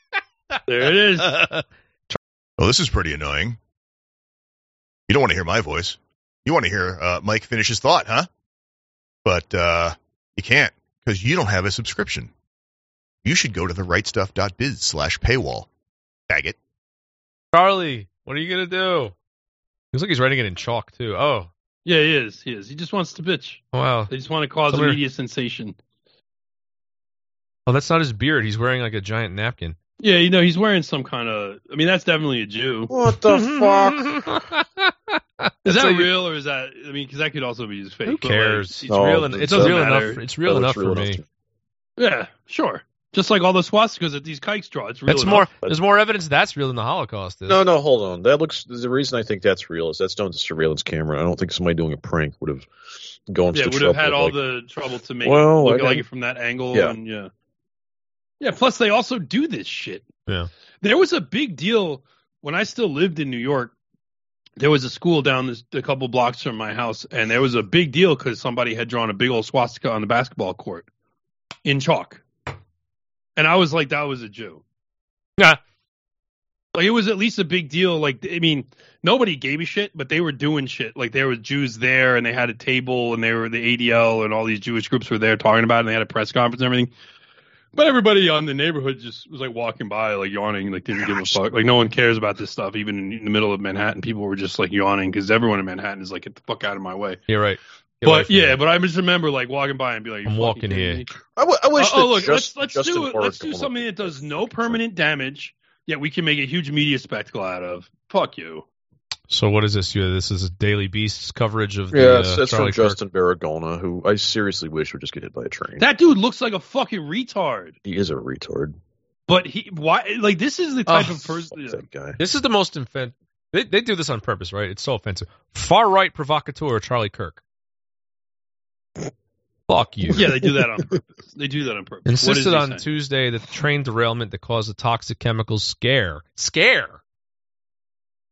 there it is. Well, this is pretty annoying. You don't want to hear my voice. You want to hear uh, Mike finish his thought, huh? But uh, you can't because you don't have a subscription. You should go to the therightstuff.biz slash paywall. Faggot. Charlie, what are you going to do? Looks like he's writing it in chalk too. Oh, Yeah, he is. He is. He just wants to bitch. wow. They just want to cause Somebody- a media sensation. Oh, that's not his beard. He's wearing like a giant napkin. Yeah, you know, he's wearing some kind of. I mean, that's definitely a Jew. What the fuck? Is that how real or is that? I mean, because that could also be his fake. Who but, like, cares? It's No, real. it En- it's real matter. enough. It's real No, enough it's real for enough me. to- yeah, sure. Just like all the swastikas that these kikes draw. It's real. That's enough. more. There's more evidence that's real than the Holocaust is. No, no, hold on. That looks. The reason I think that's real is that's done to surveillance camera. I don't think somebody doing a prank would have gone Yeah, to would have trouble had all like- the trouble to make Well, it look like it from that angle. Yeah. And yeah. Yeah. Plus, they also do this shit. Yeah. There was a big deal when I still lived in New York, there was a school down this, a couple blocks from my house, and there was a big deal because somebody had drawn a big old swastika on the basketball court in chalk, and I was like, that was a Jew. Yeah. Like it was at least a big deal. Like I mean, nobody gave a shit, but they were doing shit. Like there were Jews there, and they had a table, and they were the ADL, and all these Jewish groups were there talking about it. and They had a press conference and everything. But everybody on the neighborhood just was like walking by, like yawning, like didn't give a fuck. Like no one cares about this stuff. Even in the middle of Manhattan, people were just like yawning because everyone in Manhattan is like, get the fuck out of my way. You're right. Get away But yeah, but I just remember like walking by and be like, I'm walking here. me? I, w- I wish oh, look, just, let's let's Justin do it. Let's do something that does no permanent damage. Yet we can make a huge media spectacle out of. Fuck you. So what is this? You this is a Daily Beast's coverage of the Yeah, it's, uh, it's from Charlie Kirk. Justin Baragona, who I seriously wish would just get hit by a train. That dude looks like a fucking retard. he is a retard. But he why like this is the type Oh, of person. That guy. This is the most offensive. They, they do this on purpose, right? It's so offensive. Far right provocateur Charlie Kirk. Fuck you. Yeah, they do that on purpose. They do that on purpose. Insisted on saying? Tuesday that the train derailment that caused the toxic chemicals scare. Scare.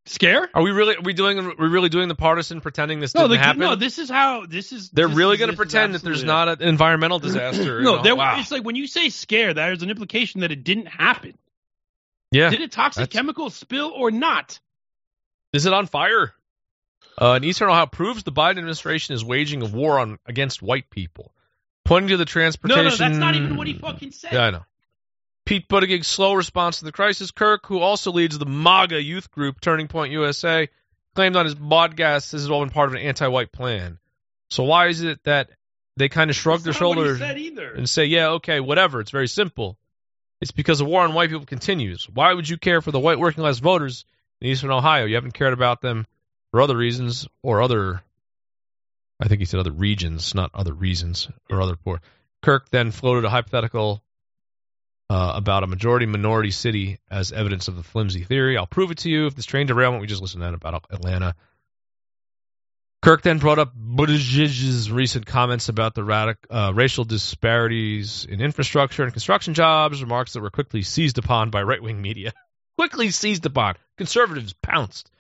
Scare? Are we really? Are we doing? Are we really doing the partisan pretending this No, didn't the, happen? no. This is how. This is. They're this really going to pretend that there's not an environmental disaster. No, oh, you know? there, wow. it's like when you say scare, that is an implication that it didn't happen. yeah. Did a toxic chemical spill or not? Is it on fire? Uh, and Eastern Ohio proves the Biden administration is waging a war on against white people, pointing to the transportation. no, no, that's not even what he fucking said. Yeah, I know. Pete Buttigieg's slow response to the crisis. Kirk, who also leads the MAGA youth group Turning Point USA, claimed on his podcast this has all been part of an anti-white plan. So why is it that they kind of shrug That's their not what he shoulders and say, "Yeah, okay, whatever"? It's very simple. It's because the war on white people continues. Why would you care for the white working class voters in Eastern Ohio? You haven't cared about them for other reasons or other. I think he said other regions, not other reasons or other poor. Kirk then floated a hypothetical uh, about a majority minority city as evidence of the flimsy theory. I'll prove it to you. If this train derailment, we just listened to that about Atlanta. Kirk then brought up Buttigieg's recent comments about the radic- uh, racial disparities in infrastructure and construction jobs, remarks that were quickly seized upon by right wing media. quickly seized upon. Conservatives pounced.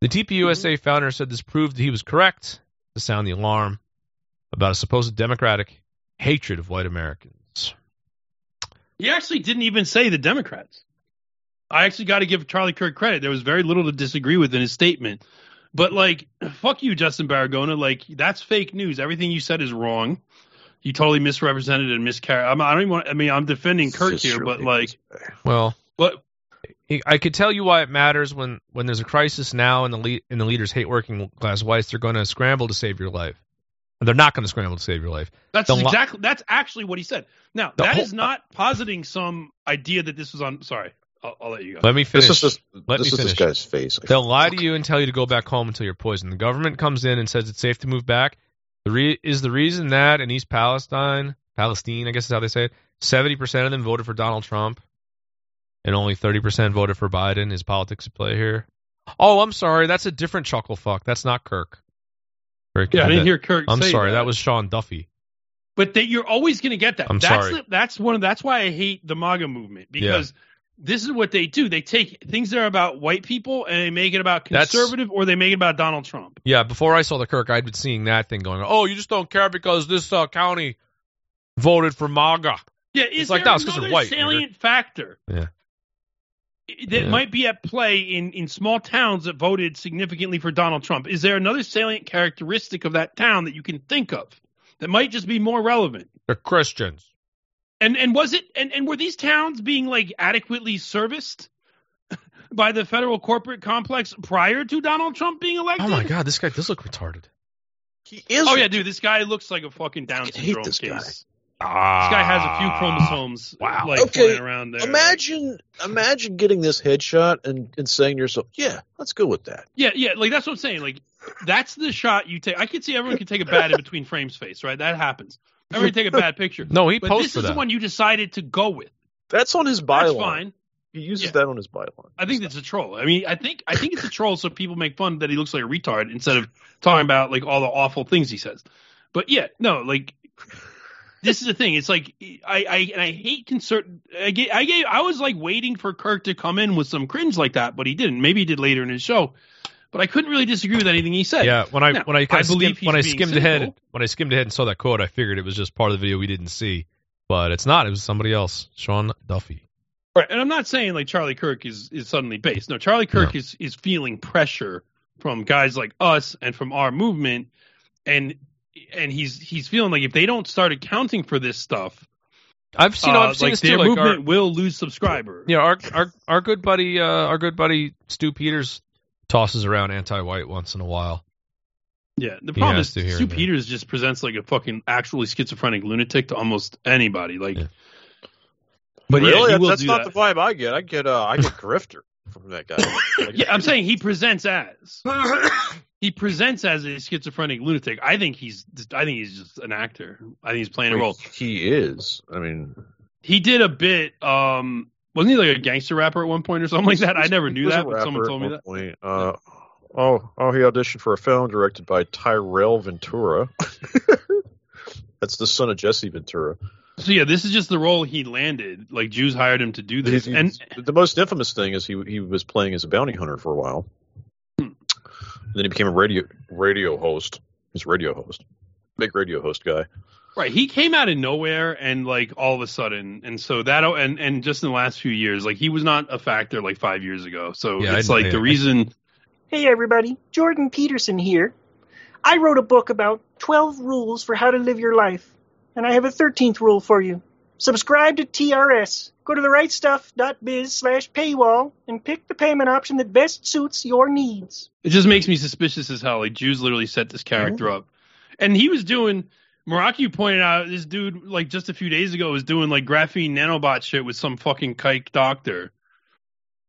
The TPUSA mm-hmm. founder said this proved that he was correct to sound the alarm about a supposed democratic hatred of white Americans. He actually didn't even say the Democrats. I actually got to give Charlie Kirk credit. There was very little to disagree with in his statement. But like, fuck you, Justin Baragona. Like, that's fake news. Everything you said is wrong. You totally misrepresented and miscarried. I'm, don't even want. I mean, I'm defending Kirk here, but like, Well, but I could tell you why it matters when, when there's a crisis now and the le- and the leaders hate working class whites. They're going to scramble to save your life. They're not going to scramble to save your life. that's The lo- exactly that's actually what he said. Now The that whole- is not positing some idea that this was on. Sorry, I'll, I'll let you go. Let me finish. This is this, Let this me is this finish. guy's face. I They'll lie to you and tell you to go back home until you're poisoned. The government comes in and says it's safe to move back. The re- is the reason that in East Palestine, Palestine, I guess is how they say it, seventy percent of them voted for Donald Trump, and only thirty percent voted for Biden. Is politics at play here? Oh, I'm sorry. That's a different chuckle fuck. That's not Kirk. Kirk yeah, I didn't hear Kirk. I'm sorry. that. That was Sean Duffy. But that you're always going to get that. I'm that's sorry. The, that's one. Of, that's why I hate the MAGA movement because this is what they do. They take things that are about white people and they make it about That's- conservative, or they make it about Donald Trump. Yeah, before I saw the Kirk, I'd been seeing that thing going. Oh, you just don't care because this uh, county voted for MAGA. Yeah, is It's like, there no, it's 'cause they're white, salient factor Yeah. That Yeah. might be at play in in small towns that voted significantly for Donald Trump? Is there another salient characteristic of that town that you can think of that might just be more relevant? They're Christians. And and was it and, and were these towns being like adequately serviced by the federal corporate complex prior to Donald Trump being elected? Oh my God, this guy does look retarded. He is. Oh yeah, dude, this guy looks like a fucking Down I hate syndrome this case. Guy. This Ah, guy has a few chromosomes Wow. like Okay, flying around there. Imagine, imagine getting this headshot and, and saying to yourself, "Yeah, let's go with that." Yeah, yeah, like that's what I'm saying. Like that's the shot you take. I could see everyone can take a bad in between frames face, right? That happens. Everyone take a bad picture. No, he but posed this is that. the one you decided to go with. That's on his That's byline. fine. He uses Yeah. that on his byline. I think it's a troll. I mean, I think I think it's a troll so people make fun that he looks like a retard instead of talking about like all the awful things he says. But yeah, no, like this is the thing. It's like I I and I hate concert. I gave, I gave I was like waiting for Kirk to come in with some cringe like that, but he didn't. Maybe he did later in his show. But I couldn't really disagree with anything he said. Yeah, when I Now, when I, I believe skimmed, when I skimmed cynical. ahead when I skimmed ahead and saw that quote, I figured it was just part of the video we didn't see, but it's not. It was somebody else, Sean Duffy. Right, and I'm not saying like Charlie Kirk is is suddenly based. No, Charlie Kirk is is feeling pressure from guys like us and from our movement, and and he's he's feeling like if they don't start accounting for this stuff, I've seen uh, I've seen like this their too. Like our, movement will lose subscribers. yeah, our our our good buddy uh, our good buddy Stu Peters tosses around anti-white once in a while. Yeah, the problem is to Stu. Peters just presents like a fucking actually schizophrenic lunatic to almost anybody. Like, but really, yeah, that's, that's not that. the vibe I get. I get uh, I get grifter from that guy. Yeah, I'm saying he presents as he presents as a schizophrenic lunatic. I think he's I think he's just an actor. I think he's playing a role. He is. I mean, He did a bit. Um, wasn't he like a gangster rapper at one point or something like that? I never knew that, but someone told me that. point. Uh, oh, oh, he auditioned for a film directed by Tyrel Ventura. That's the son of Jesse Ventura. So yeah, this is just the role he landed. Like Jews hired him to do this, and the most infamous thing is he he was playing as a bounty hunter for a while. Then he became a radio radio host. He's a radio host, big radio host guy. Right, he came out of nowhere and like all of a sudden, and so that and and just in the last few years, like he was not a factor like five years ago. So Yeah, it's know, like yeah. the reason. Hey everybody, Jordan Peterson here. I wrote a book about 12 rules for how to live your life, and I have a 13th rule for you. Subscribe to TRS. Go to therightstuff.biz slash paywall and pick the payment option that best suits your needs. It just makes me suspicious as hell. Like Jews literally set this character mm-hmm. up, and he was doing. Meraki pointed out this dude like just a few days ago was doing like graphene nanobot shit with some fucking kike doctor.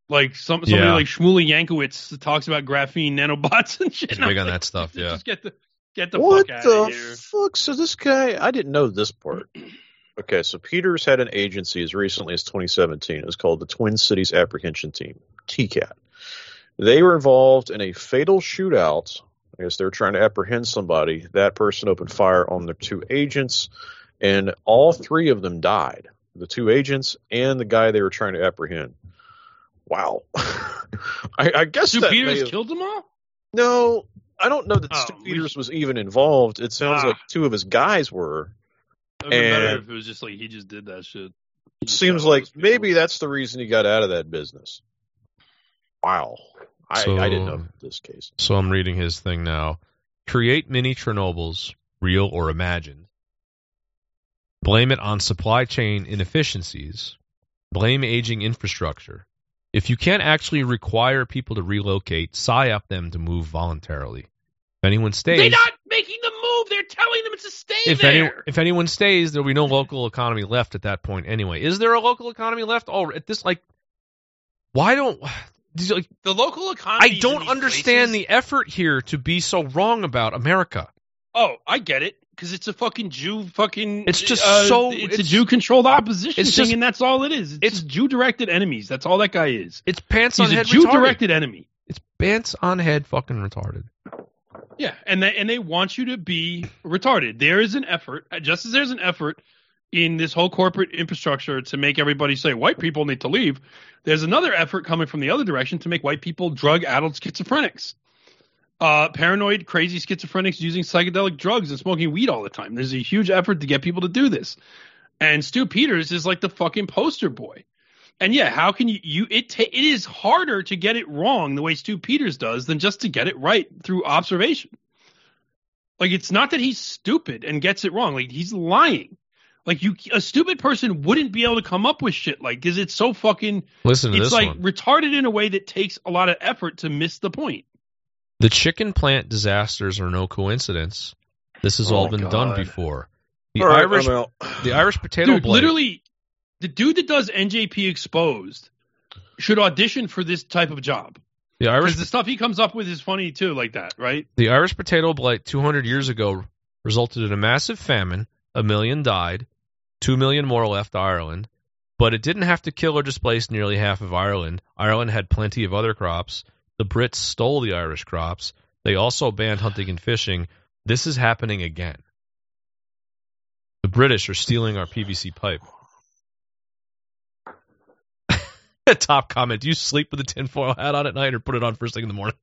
Like some somebody Yeah. like Shmuley Yankowitz talks about graphene nanobots and shit. He's I'm big on like, that stuff. Yeah. Just get the get the what fuck out the of here. fuck? So this guy, I didn't know this part. Okay, so Peters had an agency as recently as 2017. It was called the Twin Cities Apprehension Team, TCAT. They were involved in a fatal shootout. I guess they were trying to apprehend somebody. That person opened fire on the two agents, and all three of them died. The two agents and the guy they were trying to apprehend. Wow. I, I guess Stu Peters have- killed them all. no, I don't know that Oh, Stu Peters was even involved. It sounds Ah. like two of his guys were. It would have been better if it was just like he just did that shit. He just Seems like maybe that's the reason he got out of that business. Wow. I, So- I didn't know this case. So I'm reading his thing now. Create mini Chernobyls, real or imagined. Blame it on supply chain inefficiencies. Blame aging infrastructure. If you can't actually require people to relocate, psyop them to move voluntarily. If anyone stays, They're not making the move. They're telling them to stay if there. any if anyone stays, there'll be no local economy left at that point anyway. Is there a local economy left? Oh, at this like, why don't these, like, the local economy. I don't understand the effort here to be so wrong about America. Oh, I get it because it's a fucking Jew fucking. It's just uh, so- It's, a Jew controlled opposition it's thing, just- and that's all it is. It's, it's- Jew directed enemies. That's all that guy is. It's pants He's on a head Jew directed enemy. It's pants on head fucking retarded. Yeah, and they and they want you to be retarded. There is an effort, just as there's an effort in this whole corporate infrastructure to make everybody say white people need to leave. There's another effort coming from the other direction to make white people drug-addled schizophrenics, uh, paranoid, crazy schizophrenics using psychedelic drugs and smoking weed all the time. There's a huge effort to get people to do this, and Stu Peters is like the fucking poster boy. And yeah, how can you you it ta- it is harder to get it wrong the way Stu Peters does than just to get it right through observation. Like it's not that he's stupid and gets it wrong. Like he's lying. Like you, a stupid person wouldn't be able to come up with shit like because it's so fucking. Listen to it's this like one. retarded in a way that takes a lot of effort to miss the point. The chicken plant disasters are no coincidence. This has Oh all been God. done before. The All right, Irish, I'm the Irish potato Dude, blight. literally, the dude that does NJP exposed should audition for this type of job. the Irish the stuff he comes up with is funny too, like that, right? The Irish potato blight 200 years ago resulted in a massive famine. A million died. Two million more left Ireland. But it didn't have to kill or displace nearly half of Ireland. Ireland had plenty of other crops. The Brits stole the Irish crops. They also banned hunting and fishing. This is happening again. The British are stealing our PVC pipe. Top comment: Do you sleep with a tinfoil hat on at night, or put it on first thing in the morning?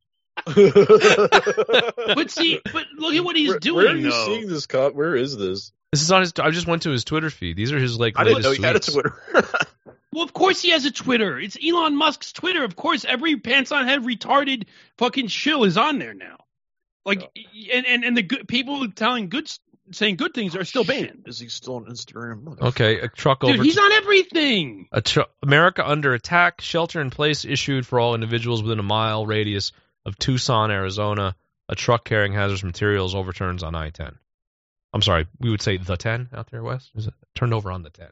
but see, but look at what he's where, doing. Where are you though. seeing this? Cop? Where is this? This is on his. I just went to his Twitter feed. These are his like I didn't latest know he had a. Twitter. Well, of course he has a Twitter. It's Elon Musk's Twitter. Of course, every pants on head retarded fucking shill is on there now. Like, and, and and the good people telling good saying good things are still oh, banned. Is he still on Instagram? Okay, a truck Dude, over. he's on everything. A tr- America under attack. Shelter in place issued for all individuals within a mile radius of Tucson, Arizona. A truck carrying hazardous materials overturns on I-10. I'm sorry, we would say the 10 out there west. Is it turned over on the 10?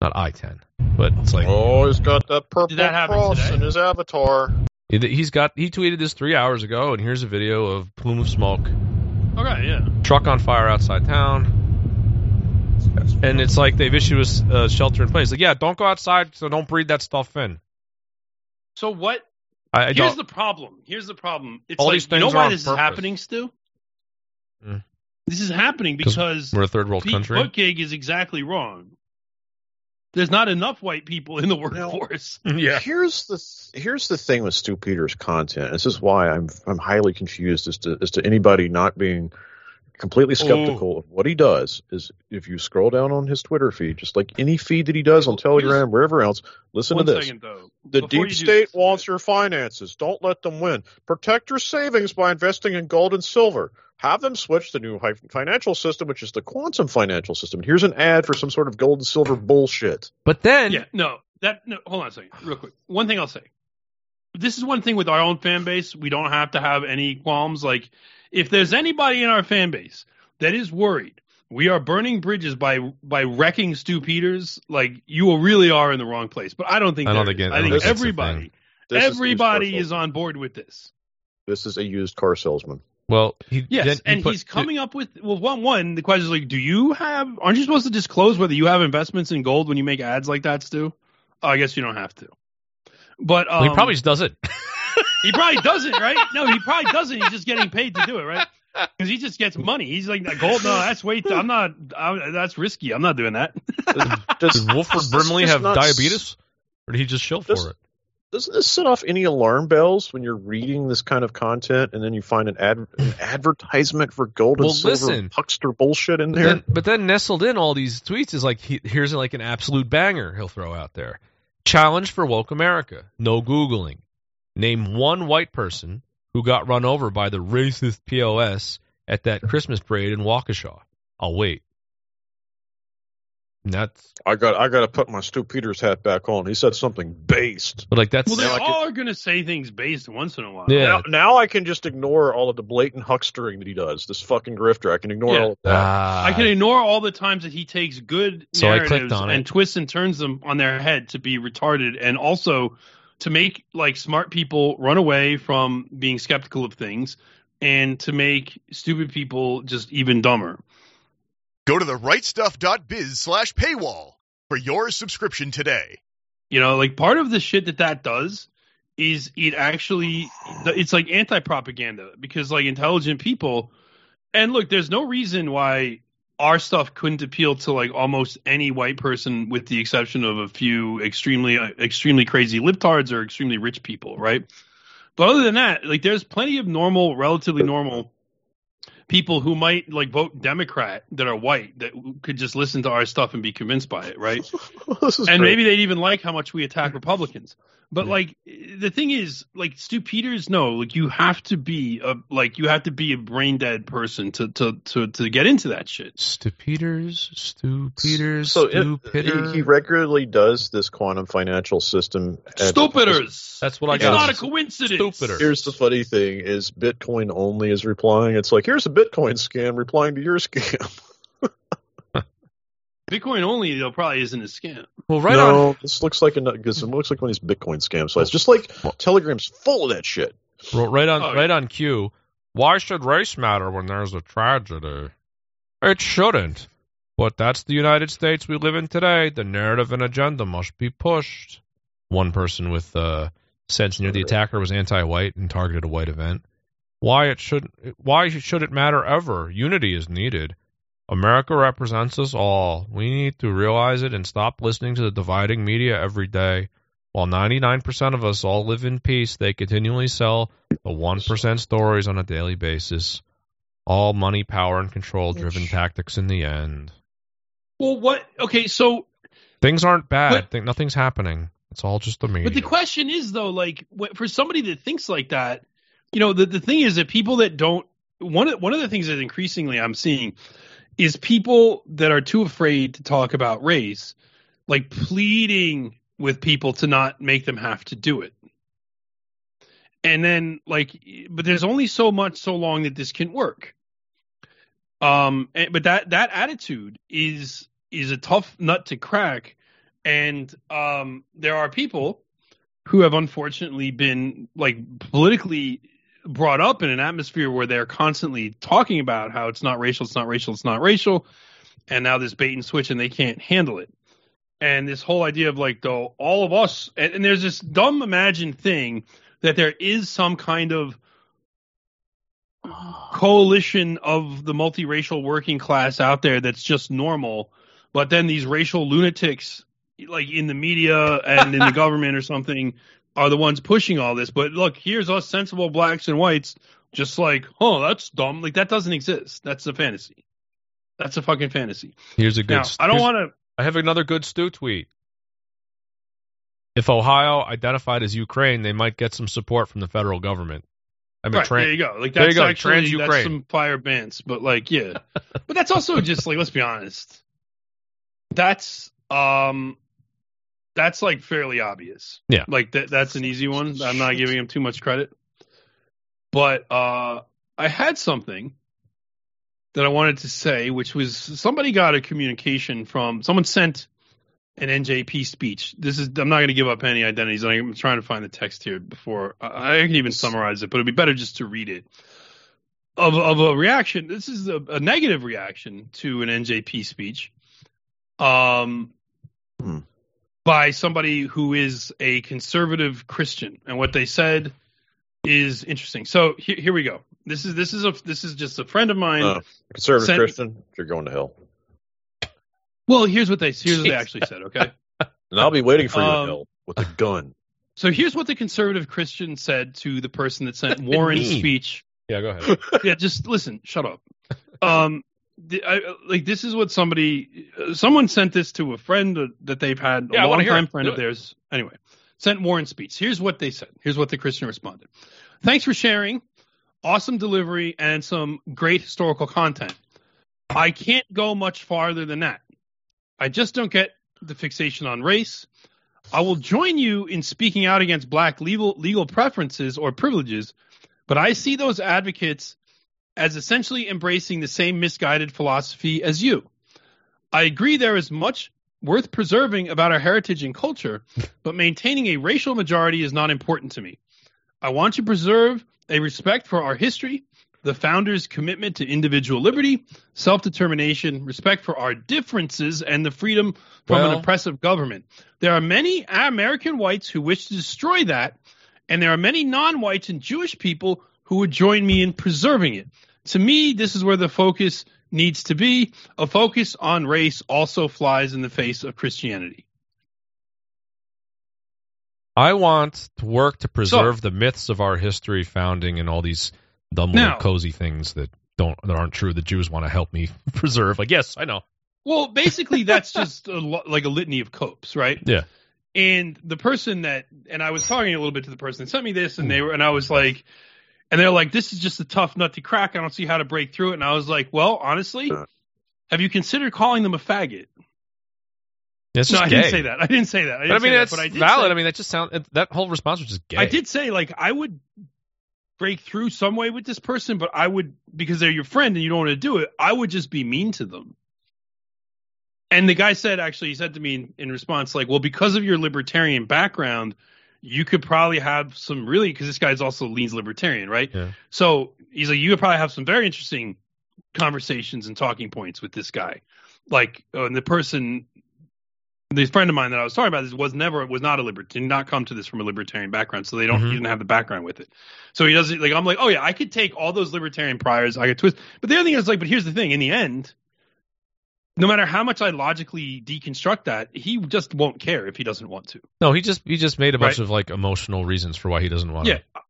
Not I-10, but it's like Oh, he's got that purple that cross today? in his avatar. he's got. He tweeted this three hours ago, and here's a video of plume of smoke, Okay, yeah. truck on fire outside town. And it's like they've issued a uh, shelter in place. Like, yeah, don't go outside, so don't breathe that stuff in. So what? I, I Here's the problem. Here's the problem. It's All like these you know things are why this is happening, Stu? Mm. This is happening because we're a third world Pete country. Buttigieg is exactly wrong. There's not enough white people in the workforce. yeah. Here's the th- here's the thing with Stu Peters' content. This is why I'm I'm highly confused as to as to anybody not being completely oh. skeptical of what he does. Is if you scroll down on his Twitter feed, just like any feed that he does on Telegram, wherever else, listen One to this. second, though. The Before deep you state this, wants your finances. Don't let them win. Protect your savings by investing in gold and silver. Have them switch to the new financial system, which is the quantum financial system. And here's an ad for some sort of gold and silver bullshit. But then, Yeah, no, that no. Hold on a second, real quick. One thing I'll say. This is one thing with our own fan base. We don't have to have any qualms. Like, if there's anybody in our fan base that is worried we are burning bridges by by wrecking Stu Peters, like you really are in the wrong place. But I don't think I don't think is. it- I I think think it's a everybody, is a used car everybody is on board with this. This is a used car salesman. Well, he Yes, then he and put- he's coming up with well, one one. The question is like, do you have? Aren't you supposed to disclose whether you have investments in gold when you make ads like that, Stu? Oh, I guess you don't have to. But um, well, he probably just does it. he probably doesn't, right? No, he probably doesn't. He's just getting paid to do it, right? Because he just gets money. He's like gold. No, that's way. Too, I'm not. I, that's risky. I'm not doing that. Does, Did Wilford Brimley just have not s- diabetes, or did he just shill Does- for it? Doesn't this set off any alarm bells when you're reading this kind of content and then you find an, ad, an advertisement for gold and Well, silver listen. huckster bullshit in But there? then, but then nestled in all these tweets is like he, here's like an absolute banger he'll throw out there. Challenge for woke America. No googling. Name one white person who got run over by the racist POS at that Christmas parade in Waukesha. I'll wait. And that's I got I got to put my Stu Peters hat back on. He said something based. but like that's Well, they Now I all are going to say things based once in a while. yeah. Now, now I can just ignore all of the blatant huckstering that he does. This fucking grifter. I can ignore Yeah. all of that. Ah, I can ignore all the times that he takes good So I clicked narratives it. and twists and turns them on their head to be retarded, and also to make like smart people run away from being skeptical of things, and to make stupid people just even dumber. Go to the rightstuff.biz slash paywall for your subscription today. You know, like part of the shit that that does is it actually it's like anti-propaganda because like intelligent people and look, there's no reason why our stuff couldn't appeal to like almost any white person with the exception of a few extremely extremely crazy libtards or extremely rich people, right? But other than that, like there's plenty of normal, relatively normal people who might like vote Democrat that are white that could just listen to our stuff and be convinced by it, right? this is and great. maybe they'd even like how much we attack Republicans. But like the thing is, like Stu Peters, no, like you have to be a like you have to be a brain dead person to to to to get into that shit. Stu Peters, Stu Peters, so Stu it, Pitter. he, he regularly does this quantum financial system. Stupiders. That's what I It's got. not a coincidence. Stupider. Here's the funny thing: is Bitcoin only is replying. It's like here's a Bitcoin scam replying to your scam. Bitcoin only though probably isn't a scam. Well, right no, on. this looks like a because it looks like one of these Bitcoin scam sites. Just like Telegram's full of that shit. Right on, Oh, yeah. right on cue. Why should race matter when there's a tragedy? It shouldn't. But that's the United States we live in today. The narrative and agenda must be pushed. One person with uh, sense near the attacker was anti-white and targeted a white event. Why it should why should it matter ever? Unity is needed. America represents us all. We need to realize it and stop listening to the dividing media every day. While 99% of us all live in peace, they continually sell the 1% stories on a daily basis. All money, power, and control driven tactics in the end. Well, what? Okay, so Things aren't bad. But- Think nothing's happening. It's all just the media. But the question is though, like for somebody that thinks like that, you know, the the thing is that people that don't one of one of the things that increasingly I'm seeing is people that are too afraid to talk about race, like pleading with people to not make them have to do it. And then like but there's only so much so long that this can work. Um and, but that that attitude is is a tough nut to crack and um, there are people who have unfortunately been like politically brought up in an atmosphere where they're constantly talking about how it's not racial, it's not racial, it's not racial, and now this bait and switch and they can't handle it. And this whole idea of like though all of us and, and there's this dumb imagined thing that there is some kind of coalition of the multiracial working class out there that's just normal, but then these racial lunatics like in the media and in the government or something are the ones pushing all this. But look, here's us sensible blacks and whites, just like, oh, that's dumb. Like that doesn't exist. That's a fantasy. That's a fucking fantasy. Here's a good. Now, I don't want to. I have another good Stu tweet. If Ohio identified as Ukraine, they might get some support from the federal government. I mean, Right, tran- there you go. Like there that's you go, actually trans that's Ukraine. some fire bands, but like yeah, but that's also just like let's be honest. That's um, that's like fairly obvious. Yeah. like that that's an easy one. I'm not giving him too much credit, but uh, I had something that I wanted to say, which was somebody got a communication from someone sent an NJP speech. This is I'm not going to give up any identities. I'm trying to find the text here before I, I can even summarize it, but it'd be better just to read it. Of of a reaction. This is a, a negative reaction to an NJP speech, um, by somebody who is a conservative Christian, and what they said is interesting. So here, here we go. This is this is a this is just a friend of mine. Uh, conservative sent- Christian, you're going to hell. Well, here's what they here's what they actually said. Okay. And I'll be waiting for you Um, in hell with a gun. So here's what the conservative Christian said to the person that sent Warren's speech. Yeah, go ahead. yeah, just listen. Shut up. Um, the, I, like this is what somebody, someone sent this to a friend that they've had Yeah, a long time friend of theirs. Anyway, sent warren speech. Here's what they said. Here's what the Christian responded. Thanks for sharing. Awesome delivery and some great historical content. I can't go much farther than that. I just don't get the fixation on race. I will join you in speaking out against black legal legal preferences or privileges, but I see those advocates as essentially embracing the same misguided philosophy as you. I agree there is much worth preserving about our heritage and culture, but maintaining a racial majority is not important to me. I want to preserve a respect for our history, the founders' commitment to individual liberty, self determination, respect for our differences, and the freedom from an oppressive government. There are many American whites who wish to destroy that, and there are many non whites and Jewish people who would join me in preserving it. To me, this is where the focus needs to be. A focus on race also flies in the face of Christianity. I want to work to preserve the myths of our history, founding, and all these dumb little Now- cozy things that don't that aren't true. The Jews want to help me preserve. Like, yes, I know. Well, basically, that's just a, like a litany of copes, right? Yeah. And the person that, and I was talking a little bit to the person that sent me this, and hmm. they were, and I was like, and they're like, this is just a tough nut to crack. I don't see how to break through it. And I was like, well, honestly, have you considered calling them a faggot? It's no, just I gay. didn't say that. I didn't say that. I, But I mean, say that, that's but I valid. say- I mean, that just sound that whole response was just gay. I did say like I would break through some way with this person, but I would because they're your friend and you don't want to do it. I would just be mean to them. And the guy said, actually, he said to me in, in response, like, well, because of your libertarian background, you could probably have some really because this guy's also leans libertarian, right? Yeah. So he's like, you could probably have some very interesting conversations and talking points with this guy. Like, uh, and the person, this friend of mine that I was talking about, this was never was not a libertarian, did not come to this from a libertarian background, so they don't Mhm. he didn't have the background with it. So he doesn't like. I'm like, oh yeah, I could take all those libertarian priors, I could twist. But the other thing is like, but here's the thing: in the end, no matter how much I logically deconstruct that, he just won't care if he doesn't want to. No, he just he just made a bunch Right. of like emotional reasons for why he doesn't want to. Yeah,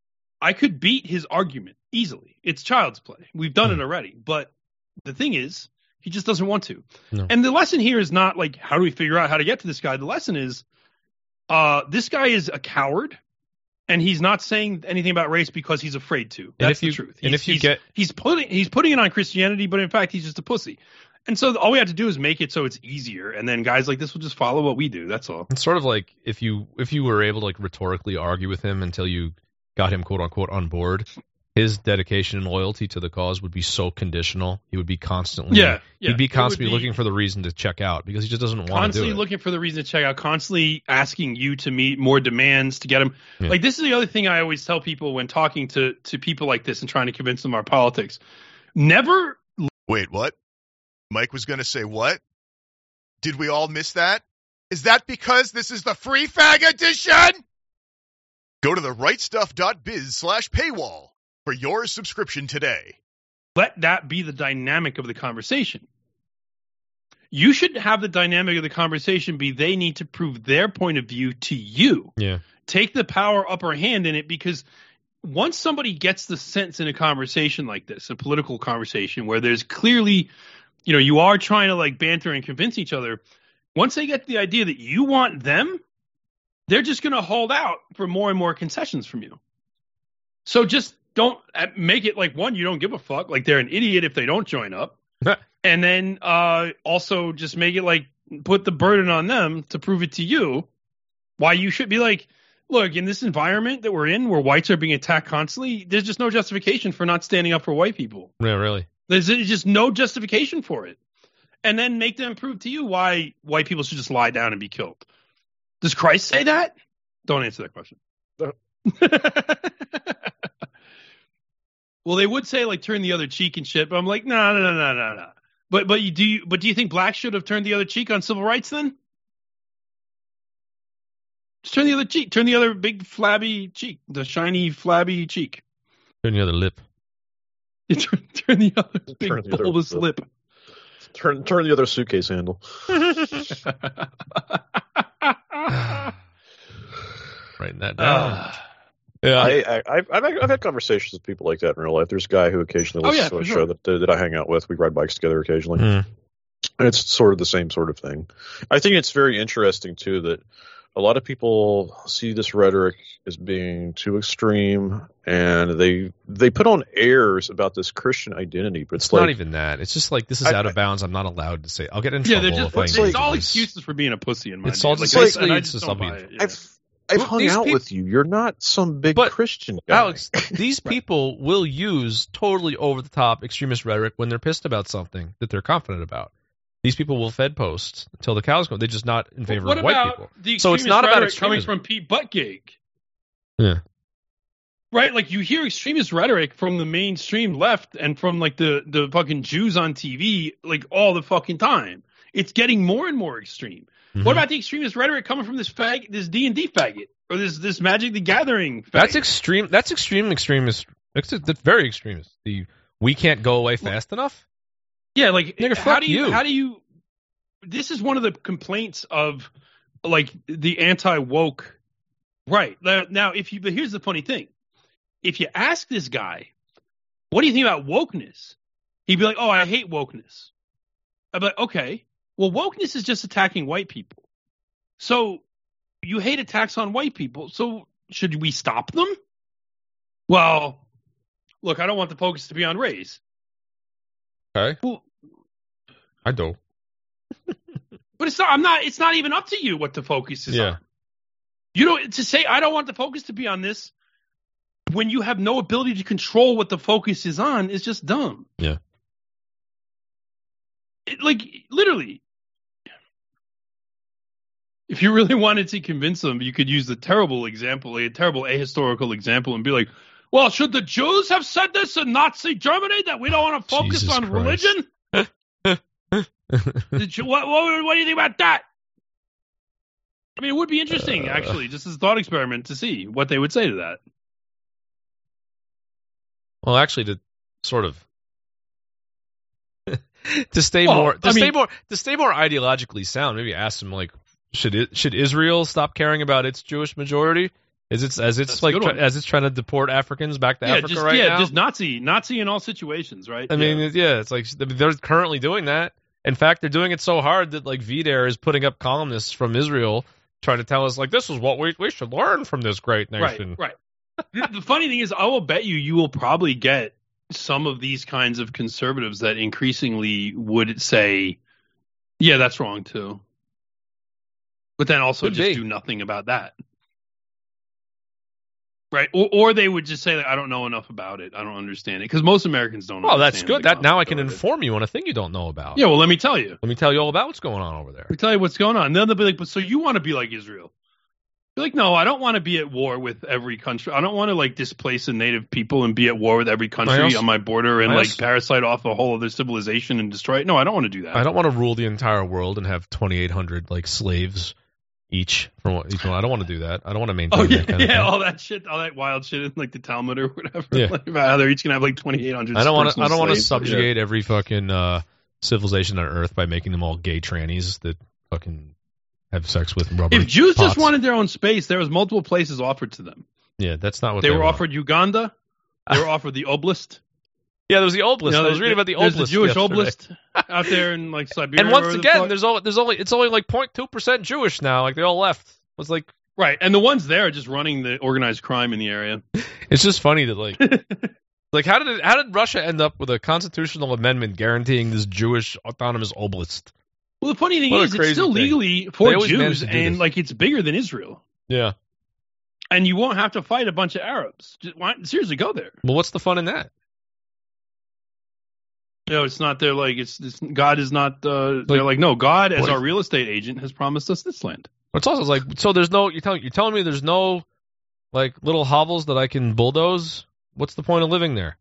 I could beat his argument easily. It's child's play. We've done it already. But the thing is, he just doesn't want to. No. And the lesson here is not like how do we figure out how to get to this guy. The lesson is, uh, this guy is a coward, and he's not saying anything about race because he's afraid to. That's you- the truth. and if you he's- get- he's putting he's putting it on Christianity, but in fact he's just a pussy. And so all we have to do is make it so it's easier, and then guys like this will just follow what we do. That's all. It's sort of like if you if you were able to like rhetorically argue with him until you got him quote unquote on board, his dedication and loyalty to the cause would be so conditional. He would be constantly Yeah, yeah. he'd be constantly be- looking for the reason to check out because he just doesn't want to do constantly it. looking for the reason to check out, constantly asking you to meet more demands to get him. Yeah. Like this is the other thing I always tell people when talking to to people like this and trying to convince them our politics. Never Wait, what? Mike was going to say what? Did we all miss that? Is that because this is the free fag edition? Go to the rightstuff.biz slash paywall for your subscription today. let that be the dynamic of the conversation. You should have the dynamic of the conversation be they need to prove their point of view to you. Yeah. Take the power upper hand in it because once somebody gets the sense in a conversation like this, a political conversation where there's clearly, you know, you are trying to like banter and convince each other, once they get the idea that you want them, they're just going to hold out for more and more concessions from you. So just don't uh, make it like one, you don't give a fuck, like they're an idiot if they don't join up. and then uh, also just make it like put the burden on them to prove it to you why you should be like, look, in this environment that we're in where whites are being attacked constantly, there's just no justification for not standing up for white people. Yeah, really. There's just no justification for it. And then make them prove to you why white people should just lie down and be killed. Does Christ say that? Don't answer that question. well, they would say like turn the other cheek and shit, but I'm like, no, no, no, no, no, no. But but you do you but do you think blacks should have turned the other cheek on civil rights then? Just turn the other cheek. Turn the other big flabby cheek, the shiny flabby cheek. Turn the other lip. turn, turn the other big Turn the other bulbous lip. lip. Turn turn the other suitcase handle. Writing that down. Ah. yeah. I, I, I've, I've had- conversations with people like that in real life. There's a guy who occasionally Oh, listens yeah, to a for show that, that I hang out with. We ride bikes together occasionally. Hmm. It's sort of the same sort of thing. I think it's very interesting too that a lot of people see this rhetoric as being too extreme, and they they put on airs about this Christian identity. But it's, It's like not even that. It's just like this is I- out of bounds. I'm not allowed to say. I'll get in Yeah, trouble they're just if I it's, all this. excuses for being a pussy in my mind. It's view. all Like, just I- basically and I it's just just don't I'll be- buy it, yeah. I've I've Well, hung out peop- with you. You're not some big But, Christian guy. Alex, these people will use totally over the top extremist rhetoric when they're pissed about something that they're confident about. These people will Fed post until the cows come. They're just not in favor what of white about people. So it's not about rhetoric coming from Pete Buttigieg? Yeah. Right, like you hear extremist rhetoric from the mainstream left and from like the the fucking Jews on TV like all the fucking time. It's getting more and more extreme. Mhm. What about the extremist rhetoric coming from this fag, this D and D faggot, or this this Magic the Gathering? Faggot? That's extreme. That's extreme extremist. That's, that's very extremist. The we can't go away fast enough. Yeah, like Nigga, how do you, you. how do you this is one of the complaints of like the anti woke right now, now if you but here's the funny thing. If you ask this guy what do you think about wokeness? He'd be like oh i hate wokeness. I'd be like okay well wokeness is just attacking white people. So you hate attacks on white people so should we stop them? Well look i don't want the focus to be on race Okay. Well, I do. But it's not. I'm not. It's not even up to you what the focus is Yeah. on. You know, to say I don't want the focus to be on this when you have no ability to control what the focus is on is just dumb. Yeah. It, like literally, if you really wanted to convince them, you could use the terrible example, a terrible ahistorical example, and be like, "Well, should the Jews have said this in Nazi Germany that we don't want to focus Jesus on Christ. religion?" Did you, what, what, what do you think about that? I mean, it would be interesting, Uh. actually, just as a thought experiment to see what they would say to that. Well, actually, to sort of to stay Well, more to I stay mean- more to stay more ideologically sound, maybe ask them like, should it, should Israel stop caring about its Jewish majority? Is it as it's That's like try, as it's trying to deport Africans back to yeah, Africa just right yeah, now? Yeah, just Nazi, Nazi in all situations, right? I mean, Yeah. yeah, it's like they're currently doing that. In fact, they're doing it so hard that like VDare is putting up columnists from Israel trying to tell us like this is what we we should learn from this great nation. Right, right. the, the funny thing is, I will bet you you will probably get some of these kinds of conservatives that increasingly would say, "Yeah, that's wrong too," but then also Could just be. do nothing about that. Right, or, or they would just say that I don't know enough about it. I don't understand it because most Americans don't. Well, that's good. That now I can inform you on a thing you don't know about. Yeah, well, let me tell you. Let me tell you all about what's going on over there. Let me tell you what's going on. And Then they'll be like, "But so you want to be like Israel?" You're like, "No, I don't want to be at war with every country. I don't want to like displace the native people and be at war with every country also- on my border and I like also- parasite off a whole other civilization and destroy it. No, I don't want to do that. I don't want to rule the entire world and have 2,800 like slaves each from what- each one. I don't want to do that. I don't want to maintain Oh yeah, that kind of yeah, all that shit, all that wild shit in like the Talmud or whatever. Yeah. like, about how they're each gonna have like twenty eight hundred. I don't want to. I don't want to subjugate every fucking uh, civilization on Earth by making them all gay trannies that fucking have sex with rubber. If Jews just wanted their own space, there was multiple places offered to them. yeah, that's not what They they, were want. offered Uganda. They were offered the Oblast. Yeah, there was the oblast. You know, I was reading about the there's oblast. the Jewish yesterday. Oblast out there in like Siberia. And once or the again, there's only there's only it's only like 0.2 percent Jewish now. Like they all left. It's like right, and the ones there are just running the organized crime in the area. it's just funny that like like how did it, how did Russia end up with a constitutional amendment guaranteeing this Jewish autonomous oblast? Well, the funny thing What is, it's still thing. legally for Jews, and this. like it's bigger than Israel, Yeah. and you won't have to fight a bunch of Arabs. Just, why, seriously, go there. Well, what's the fun in that? No, it's not. They're like it's, it's God is not. Uh, they're like no, God as our real estate agent has promised us this land. It's also like so. There's no you're telling you're telling me there's no like little hovels that I can bulldoze. What's the point of living there?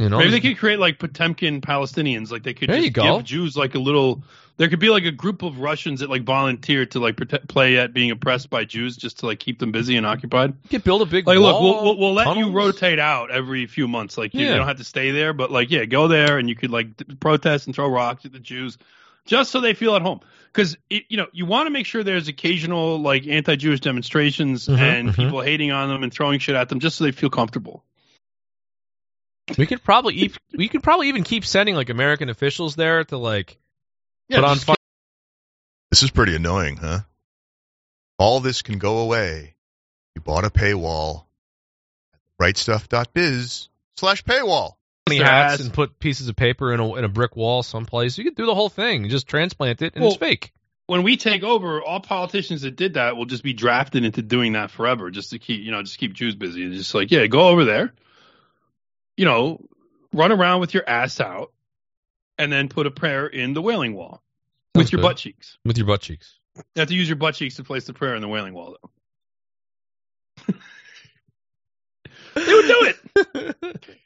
You know, Maybe they could create like Potemkin Palestinians. Like they could There just you go. give Jews like a little. There could be like a group of Russians that like volunteer to like prote- play at being oppressed by Jews just to like keep them busy and occupied. you could build a big Like, look, we'll, we'll, we'll let you rotate out every few months. Like, you, you don't have to stay there, but like, yeah, go there and you could like d- protest and throw rocks at the Jews, just so they feel at home. Because you know, you want to make sure there's occasional like anti-Jewish demonstrations Mhm, and mhm. people hating on them and throwing shit at them, just so they feel comfortable. We could probably e- we could probably even keep sending like American officials there to like Yeah, put on fun. This is pretty annoying, huh? All this can go away. You bought a paywall. Rightstuff.biz slash paywall. funny hats and put pieces of paper in a in a brick wall someplace. You could do the whole thing. Just transplant it and Well, it's fake. When we take over, all politicians that did that will just be drafted into doing that forever, just to keep you know, just keep Jews busy. And just like, yeah, go over there, you know, run around with your ass out, and then put a prayer in the Wailing Wall with your good. butt cheeks. With your butt cheeks. You have to use your butt cheeks to place the prayer in the Wailing Wall, though. they would do it.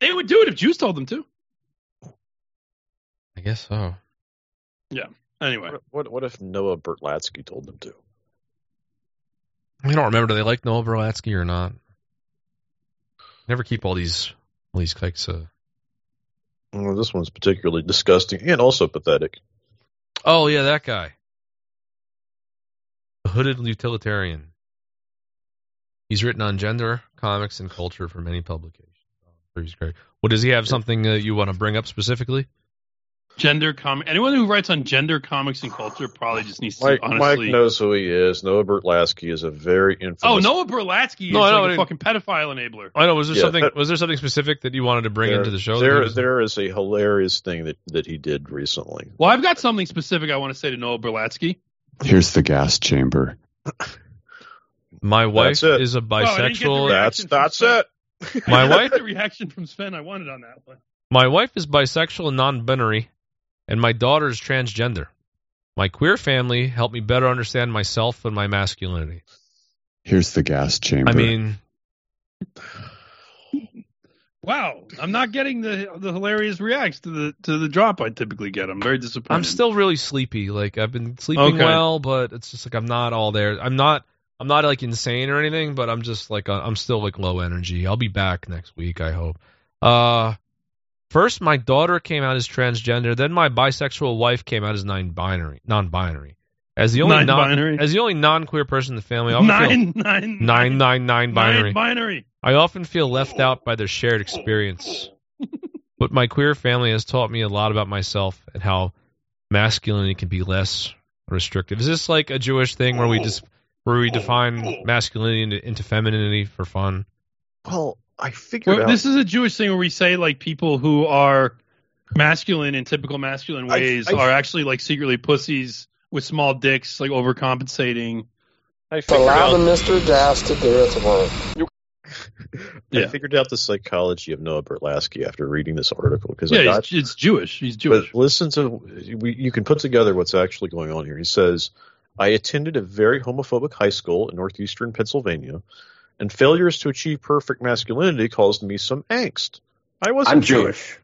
They would do it if Jews told them to. I guess so. Yeah. Anyway, What, what, what if Noah Berlatsky told them to? I don't remember. Do they like Noah Berlatsky or not? Never keep all these all these kikes. Uh... Well, this one's particularly disgusting and also pathetic. Oh yeah, that guy, the hooded utilitarian. He's written on gender, comics, and culture for many publications. Oh, he's great. Well, does he have something uh, you want to bring up specifically? Gender comic. Anyone who writes on gender comics and culture probably just needs to Mike, honestly. Mike knows who he is. Noah Berlatsky is a very infamous. Oh, Noah Berlatsky is No, I know, like I a didn't- fucking pedophile enabler. I know. Was there Yeah, something? that- was there something specific that you wanted to bring there, into the show? There, That there is a hilarious thing that, that he did recently. Well, I've got something specific I want to say to Noah Berlatsky. Here's the gas chamber. my wife is a Oh, I didn't get the bisexual. That's that's Sven. it. My wife- the reaction from Sven I wanted on that one. My wife is bisexual and non-binary, and my daughter is transgender. My queer family helped me better understand myself and my masculinity. Here's the gas chamber. I mean, Wow, I'm not getting the the hilarious reacts to the to the drop I typically get. I'm very disappointed. I'm still really sleepy. Like I've been sleeping Okay. well, but it's just like I'm not all there. I'm not. I'm not like insane or anything, but I'm just like uh, I'm still like low energy. I'll be back next week, I hope. Uh, First, my daughter came out as transgender. Then, my bisexual wife came out as non-binary. Non-binary. As the only non, Non-binary. as the only non-queer person in the family, I often Nine, feel nine, nine nine nine binary. nine binary. I often feel left out by their shared experience. but my queer family has taught me a lot about myself and how masculinity can be less restrictive. Is this like a Jewish thing where we just where we define masculinity into, into femininity for fun? Well, I figured Well, out. this is a Jewish thing where we say like people who are masculine in typical masculine ways I- are actually like secretly pussies with small dicks, like overcompensating. I figured Allow the out. Mr. Das to do its work. I Yeah. figured out the psychology of Noah Berlatsky after reading this article because Yeah, got it's, it's Jewish. He's Jewish. But listen to we, you can put together what's actually going on here. He says, "I attended a very homophobic high school in northeastern Pennsylvania, and failures to achieve perfect masculinity caused me some angst. I wasn't I'm Jewish.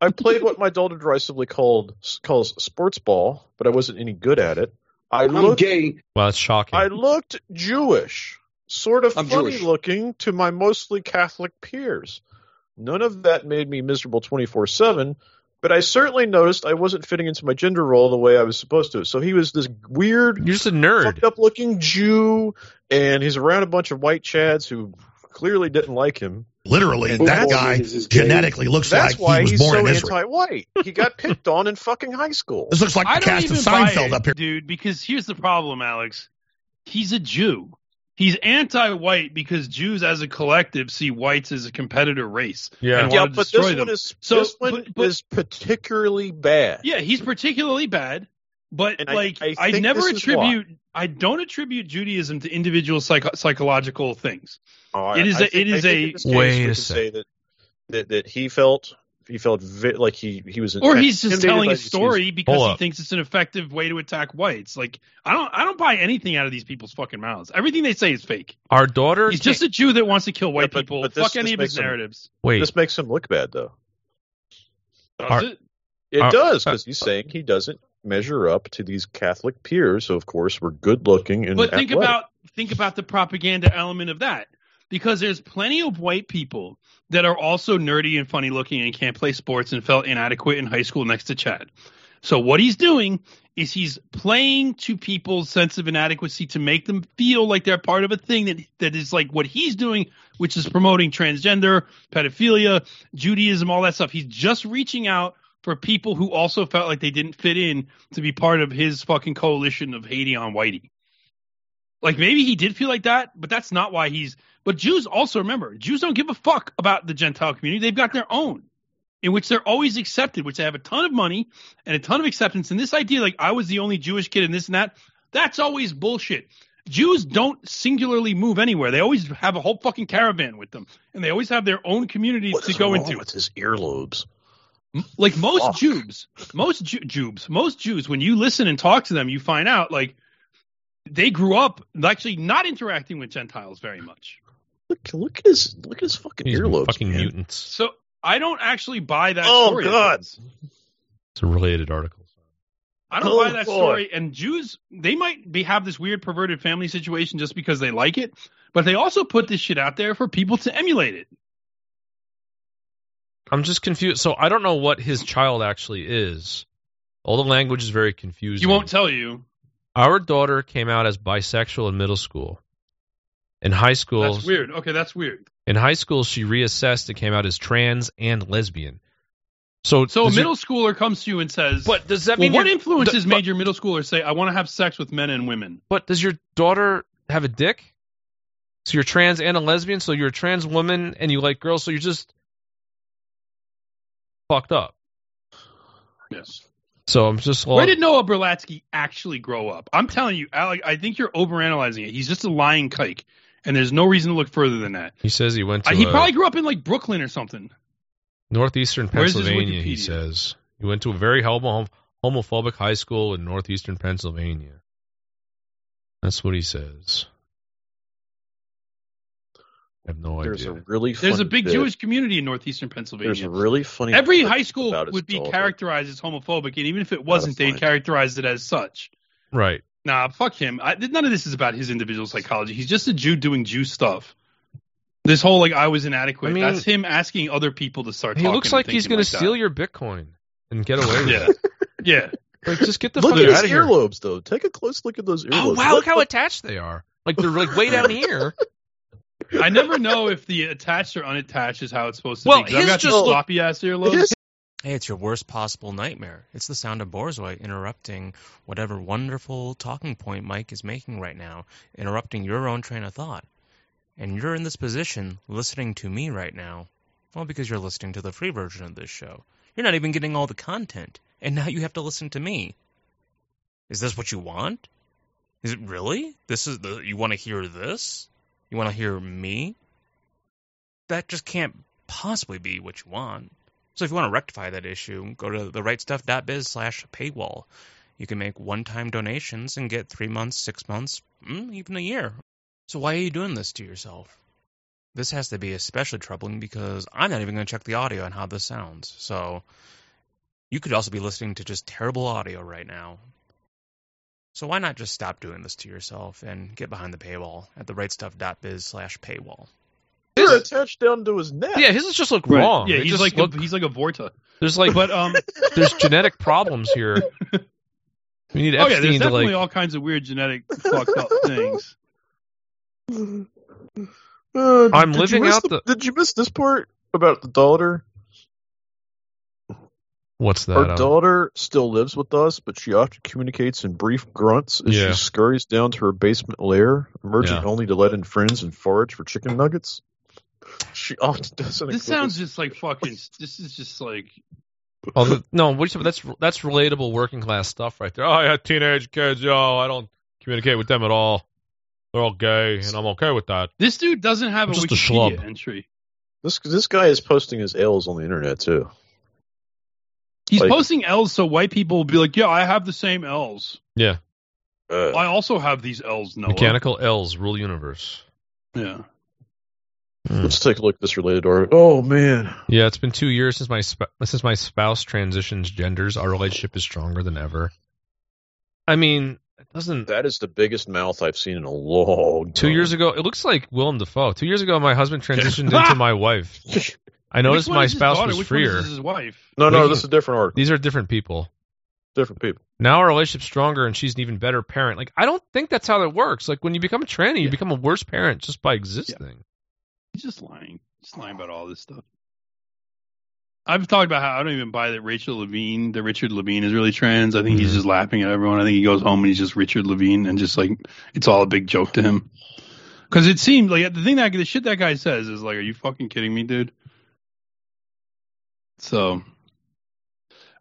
I played what my daughter derisively called calls sports ball, but I wasn't any good at it. I I'm looked gay. Well, it's shocking. I looked Jewish, sort of I'm funny Jewish. looking to my mostly Catholic peers. None of that made me miserable 24 7, but I certainly noticed I wasn't fitting into my gender role the way I was supposed to. So he was this weird, You're just a nerd. fucked up looking Jew, and he's around a bunch of white chads who clearly didn't like him. Literally, And that guy is this gay? genetically looks That's like why he was he's born so in Israel. anti-white. He got picked on in fucking high school. This looks like I the don't cast of even buy Seinfeld it, up here. dude. Because here's the problem, Alex. He's a Jew. He's anti-white because Jews, as a collective, see whites as a competitor race. Yeah. and Yeah, want to but destroy this them. one is So, this one but- but- is particularly bad. Yeah, he's particularly bad, but And I- like I I, think never attribute I don't attribute Judaism to individual psycho- psychological things. Oh, It is I a- think- it I is think a- in this Wait a can sec. say that, that that he felt he felt vi- like he he was Or he's just telling a these- story because Hold he up. thinks it's an effective way to attack whites. Like I don't I don't buy anything out of these people's fucking mouths. Everything they say is fake. Our daughter. He's just a Jew that wants to kill white but- people. but this- Fuck any of his him- narratives. wait. This makes him look bad though. Does Are- it? It Uh, does because he's saying he doesn't measure up to these Catholic peers, who of course were good looking and But think athletic. about think about the propaganda element of that. Because there's plenty of white people that are also nerdy and funny looking and can't play sports and felt inadequate in high school next to Chad. So what he's doing is he's playing to people's sense of inadequacy to make them feel like they're part of a thing that that is like what he's doing, which is promoting transgender, pedophilia, Judaism, all that stuff. He's just reaching out for people who also felt like they didn't fit in to be part of his fucking coalition of hating on whitey. Like maybe he did feel like that, but that's not why he's. But Jews also remember, Jews don't give a fuck about the Gentile community. They've got their own, in which they're always accepted, which they have a ton of money and a ton of acceptance. And this idea, like I was the only Jewish kid and this and that, that's always bullshit. Jews don't singularly move anywhere. They always have a whole fucking caravan with them, and they always have their own community what to go into. with his earlobes? Like most Fuck. Jews, most Ju- Jews, most Jews, when you listen and talk to them, you find out like they grew up actually not interacting with Gentiles very much. Look, look at his look at his fucking These earlobes. fucking man. mutants. So I don't actually buy that. Oh, story God. It's a related article. I don't Oh, buy that boy. story. And Jews, they might be have this weird perverted family situation just because they like it, but they also put this shit out there for people to emulate it. I'm just confused. So I don't know what his child actually is. All the language is very confusing. He won't tell you. Our daughter came out as bisexual in middle school. In high school, That's weird. Okay, that's weird. in high school, she reassessed and came out as trans and lesbian. So, So a does your- middle schooler comes to you and says, but does that well, mean what your- influences the- made your middle schooler say, I want to have sex with men and women? But does your daughter have a dick? So you're trans and a lesbian. So you're a trans woman and you like girls. So you're just fucked up. Yes. So I'm just Where did Noah Berlatsky actually grow up? I'm telling you, Alec, I think you're overanalyzing it. He's just a lying kike, and there's no reason to look further than that. he says he went to Uh, he a probably grew up in like Brooklyn or something. northeastern Pennsylvania. He says he went to a very homo- homophobic high school in northeastern Pennsylvania. That's what he says. I have no There's idea. a really There's a big bit. Jewish community in northeastern Pennsylvania. There's a really funny. Every high school about would be daughter. characterized as homophobic, and even if it wasn't, they'd characterize it as such. right. Nah, fuck him. I, none of this is about his individual psychology. He's just a Jew doing Jew stuff. This whole like I was inadequate. I mean- that's him asking other people to start. He talking looks and like he's going like to steal your Bitcoin and get away with Yeah. it. Yeah. Like, just get the Look fuck at his out of here. earlobes, though. Take a close look at those oh, earlobes. Oh wow! Look- Look how attached they are. Like they're like way down here. I never know if the attached or unattached is how it's supposed to Well, be. 'cause I've got these just look- floppy ass earlobes. Hey, it's your worst possible nightmare. It's the sound of Borzoi interrupting whatever wonderful talking point Mike is making right now, interrupting your own train of thought. And you're in this position listening to me right now. Well, because you're listening to the free version of this show. You're not even getting all the content. And now you have to listen to me. Is this what you want? Is it really? This is the you want to hear this? You want to hear me? That just can't possibly be what you want. So if you want to rectify that issue, go to therightstuff.biz slash paywall. You can make one-time donations and get three months, six months, mm, even a year. So why are you doing this to yourself? This has to be especially troubling because I'm not even going to check the audio on how this sounds. So you could also be listening to just terrible audio right now. So why not just stop doing this to yourself and get behind the paywall at therightstuff.biz slash paywall? They're attached down to his neck. Yeah, his just look Right. wrong. Yeah, They he's just like look, a, he's like a Vorta. there's like But um, there's genetic problems here. We need oh yeah, there's Epstein to definitely like. all kinds of weird genetic fucked up things. Uh, I'm living miss out the- Did you miss this part about the daughter? What's that? Our um, daughter still lives with us, but she often communicates in brief grunts as Yeah. she scurries down to her basement lair, emerging Yeah. only to let in friends and forage for chicken nuggets. She often doesn't. This sounds just like fucking. This is just like Oh, the, no, what you- that's that's relatable working class stuff right there. Oh, I had teenage kids. Yo, I don't communicate with them at all. They're all gay, and I'm okay with that. this dude doesn't have I'm a just a Wikipedia schlub. entry. this. This guy is posting his L's on the internet too. He's Like- posting L's so white people will be like, "Yeah, I have the same L's. Yeah, Uh, I also have these L's." Noah. mechanical L's rule universe. Yeah. Let's take a look at this related article. Oh man, Yeah, it's been two years since my sp- since my spouse transitions genders. Our relationship is stronger than ever. I mean, it doesn't. that is the biggest mouth I've seen in a long. Two years ago, it looks like Willem Dafoe. Two years ago, my husband transitioned into my wife. I noticed my spouse was Which one is freer. his wife. No, no, Making- this is a different article. These are different people. Different people. Now our relationship's stronger, and she's an even better parent. Like I don't think that's how that works. Like when you become a tranny, you become a worse parent just by existing. He's just lying. Just lying about all this stuff. I've talked about how I don't even buy that Rachel Levine, that Richard Levine is really trans. I think he's Mhm. just laughing at everyone. I think he goes home and he's just Richard Levine and just like it's all a big joke to him. Because it seemed like the thing that the shit that guy says is like, "Are you fucking kidding me, dude?" So,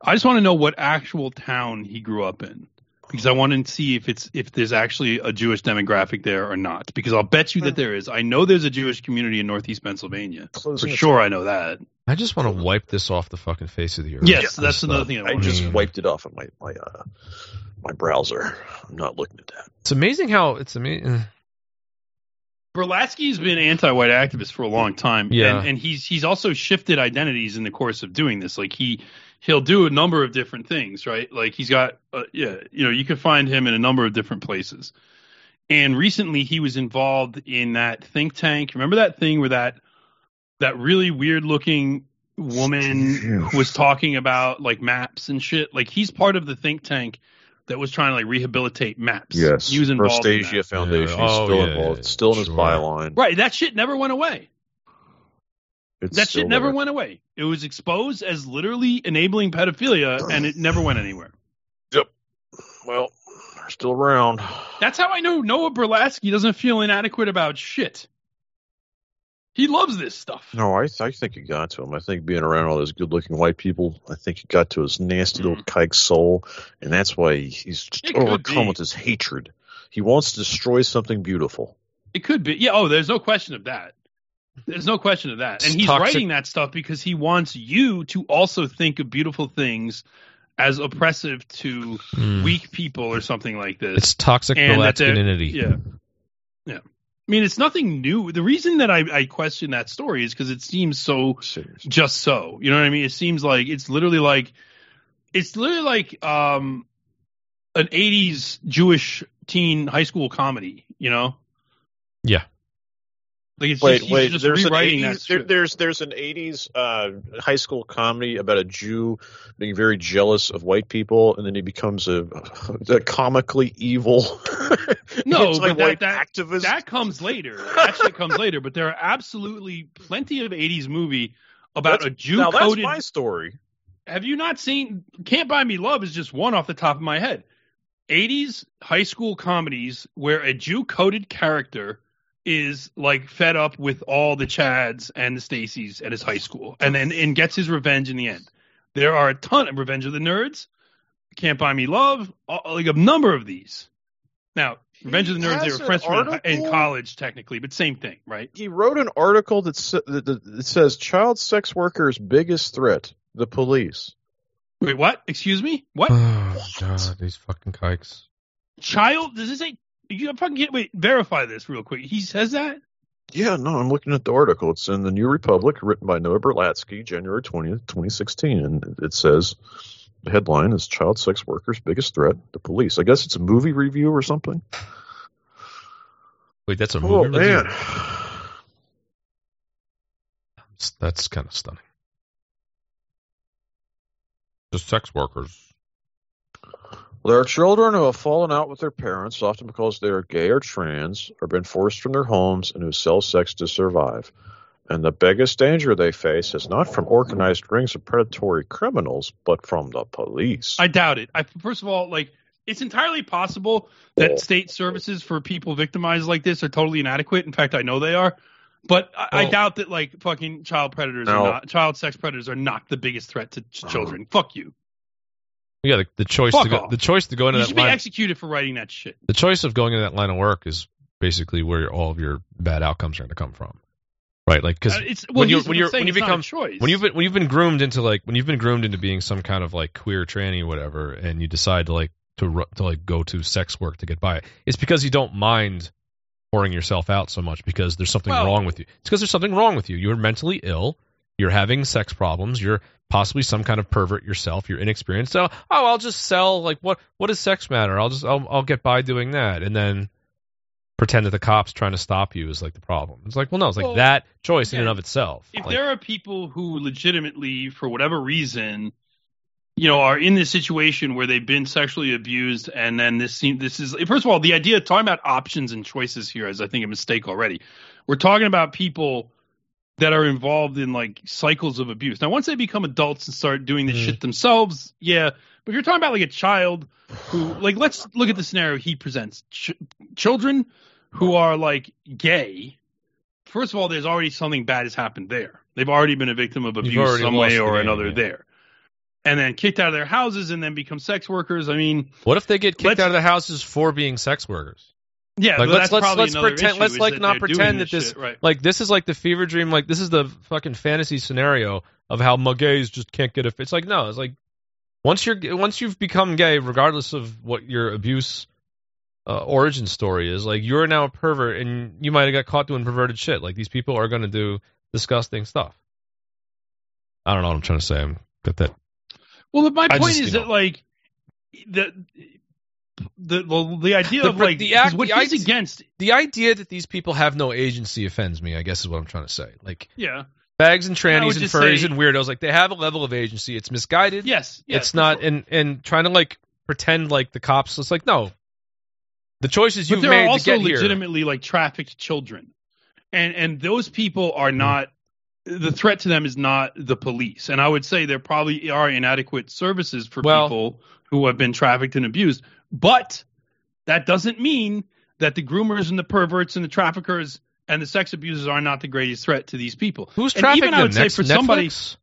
I just want to know what actual town he grew up in because I want to see if it's if there's actually a Jewish demographic there or not. Because I'll bet you that there is. I know there's a Jewish community in Northeast Pennsylvania for Closing it. sure. I know that. I just want to wipe this off the fucking face of the earth. Yes, This that's another thing I I just wiped it off of my my uh, my browser. I'm not looking at that. It's amazing how it's amazing. Berlatsky's been anti-white activist for a long time, Yeah. and, and he's he's also shifted identities in the course of doing this. Like he he'll do a number of different things, right? Like he's got, uh, yeah, you know, you can find him in a number of different places. And recently, he was involved in that think tank. Remember that thing where that that really weird-looking woman was talking about like maps and shit? Like he's part of the think tank that was trying to like rehabilitate maps. Yes, he was involved. in. Prostasia Foundation. Yeah. He's Oh, still yeah, involved. yeah, still in his byline. Right, that shit never went away. It's that shit never there. went away. It was exposed as literally enabling pedophilia, and it never went anywhere. Yep. Well, they're still around. That's how I know Noah Berlatsky doesn't feel inadequate about shit. He loves this stuff. No, I I think it got to him. I think being around all those good-looking white people, I think it got to his nasty little kike soul, and that's why he's just Mm. It overcome with his hatred. He wants to destroy something beautiful. It could be. Yeah, oh, there's no question of that. There's no question of that. And he's toxic. writing that stuff because he wants you to also think of beautiful things as oppressive to Mm. weak people or something like this. It's toxic And that they're- masculinity. Yeah. Yeah. I mean, it's nothing new. The reason that I, I question that story is because it seems so Serious. just so. You know what I mean? It seems like it's literally like it's literally like um an 80s Jewish teen high school comedy, you know? Yeah. Like it's wait, just, wait. just There's an 80s, there, there's there's an 80s uh, high school comedy about a Jew being very jealous of white people, and then he becomes a, a comically evil. No, but that, that, activist. that comes later. That shit comes later. But there are absolutely plenty of '80s movie about That's- a Jew now, that's coded. my story. Have you not seen Can't Buy Me Love? Is just one off the top of my head. '80s high school comedies where a Jew coded character is like fed up with all the Chads and the Stacys at his high school, and then and gets his revenge in the end. There are a ton of Revenge of the Nerds, Can't Buy Me Love, all- like a number of these. Now, Revenge of the Nerds, they were an freshmen in- in college technically, but same thing, right? He wrote an article that, sa- that, that that says child sex workers' biggest threat: the police. Wait, what? Excuse me? What? Oh god, these fucking kikes. Child? Does it say? You fucking get, wait. Verify this real quick. He says that. Yeah, no, I'm looking at the article. It's in the New Republic, written by Noah Berlatsky, January 20th, 2016, and it says the headline is "Child Sex Workers' Biggest Threat: The Police." I guess it's a movie review or something. Wait, that's a Oh movie. review? man, That's kind of stunning. Just sex workers. There are children who have fallen out with their parents, often because they are gay or trans, or been forced from their homes, and who sell sex to survive. And the biggest danger they face is not from organized rings of predatory criminals, but from the police. I doubt it. I first of all, like, it's entirely possible that state services for people victimized like this are totally inadequate. In fact, I know they are. But I, I doubt that like fucking child predators No. are not child sex predators are not the biggest threat to ch- uh-huh. children. Fuck you. Yeah, the, the choice Fuck to go, off. the choice to go into You that should be line, executed for writing that shit. the choice of going into that line of work is basically where all of your bad outcomes are going to come from, right? Like because Uh, well, when you when you're saying when you it's not a become choice. when you've been when you've been groomed into like when you've been groomed into being some kind of like queer tranny or whatever, and you decide to like to to like go to sex work to get by, it's because you don't mind pouring yourself out so much because there's something Well- wrong with you. It's because there's something wrong with you. You're mentally ill. You're having sex problems. You're possibly some kind of pervert yourself. You're inexperienced. So, oh, I'll just sell. Like, what? What does sex matter? I'll just, I'll, I'll get by doing that, and then pretend that the cops trying to stop you is like the problem. It's like, well, no, it's like Well, that choice in and of itself. if Like, there are people who legitimately, for whatever reason, you know, are in this situation where they've been sexually abused, and then this seem this is first of all the idea of talking about options and choices here is I think a mistake already. We're talking about people that are involved in like cycles of abuse. Now, once they become adults and start doing this Mhm. shit themselves, yeah. But if you're talking about like a child who, like, let's look at the scenario he presents: Ch- children who are like gay. First of all, there's already something bad has happened there. They've already been a victim of abuse some way the or game, another yeah. there. And then kicked out of their houses and then become sex workers. I mean, what if they get kicked out of their houses for being sex workers? Yeah, like let's that's let's let's pretend let's like not pretend that this shit, right. like this is like the fever dream like this is the fucking fantasy scenario of how mu- gays just can't get a it's like no it's like once you're once you've become gay regardless of what your abuse uh, origin story is like you're now a pervert and you might have got caught doing perverted shit. Like these people are going to do disgusting stuff. I don't know what I'm trying to say. I'm got that Well, my I point just, is you that like the the well, the idea The- of like the act- what the he's idea- against. the idea that these people have no agency offends me I guess is what I'm trying to say like Yeah. bags and trannies and furries say- and weirdos like they have a level of agency it's misguided Yes. yes it's not sure. and and trying to like pretend like the cops it's like no the choices But you've there made are to also get here legitimately like trafficked children, and and those people are Hmm. not. The threat to them is not the police, and I would say there probably are inadequate services for Well- people who have been trafficked and abused. But that doesn't mean that the groomers and the perverts and the traffickers and the sex abusers are not the greatest threat to these people. who's And trafficking them would say Next- for somebody, Netflix?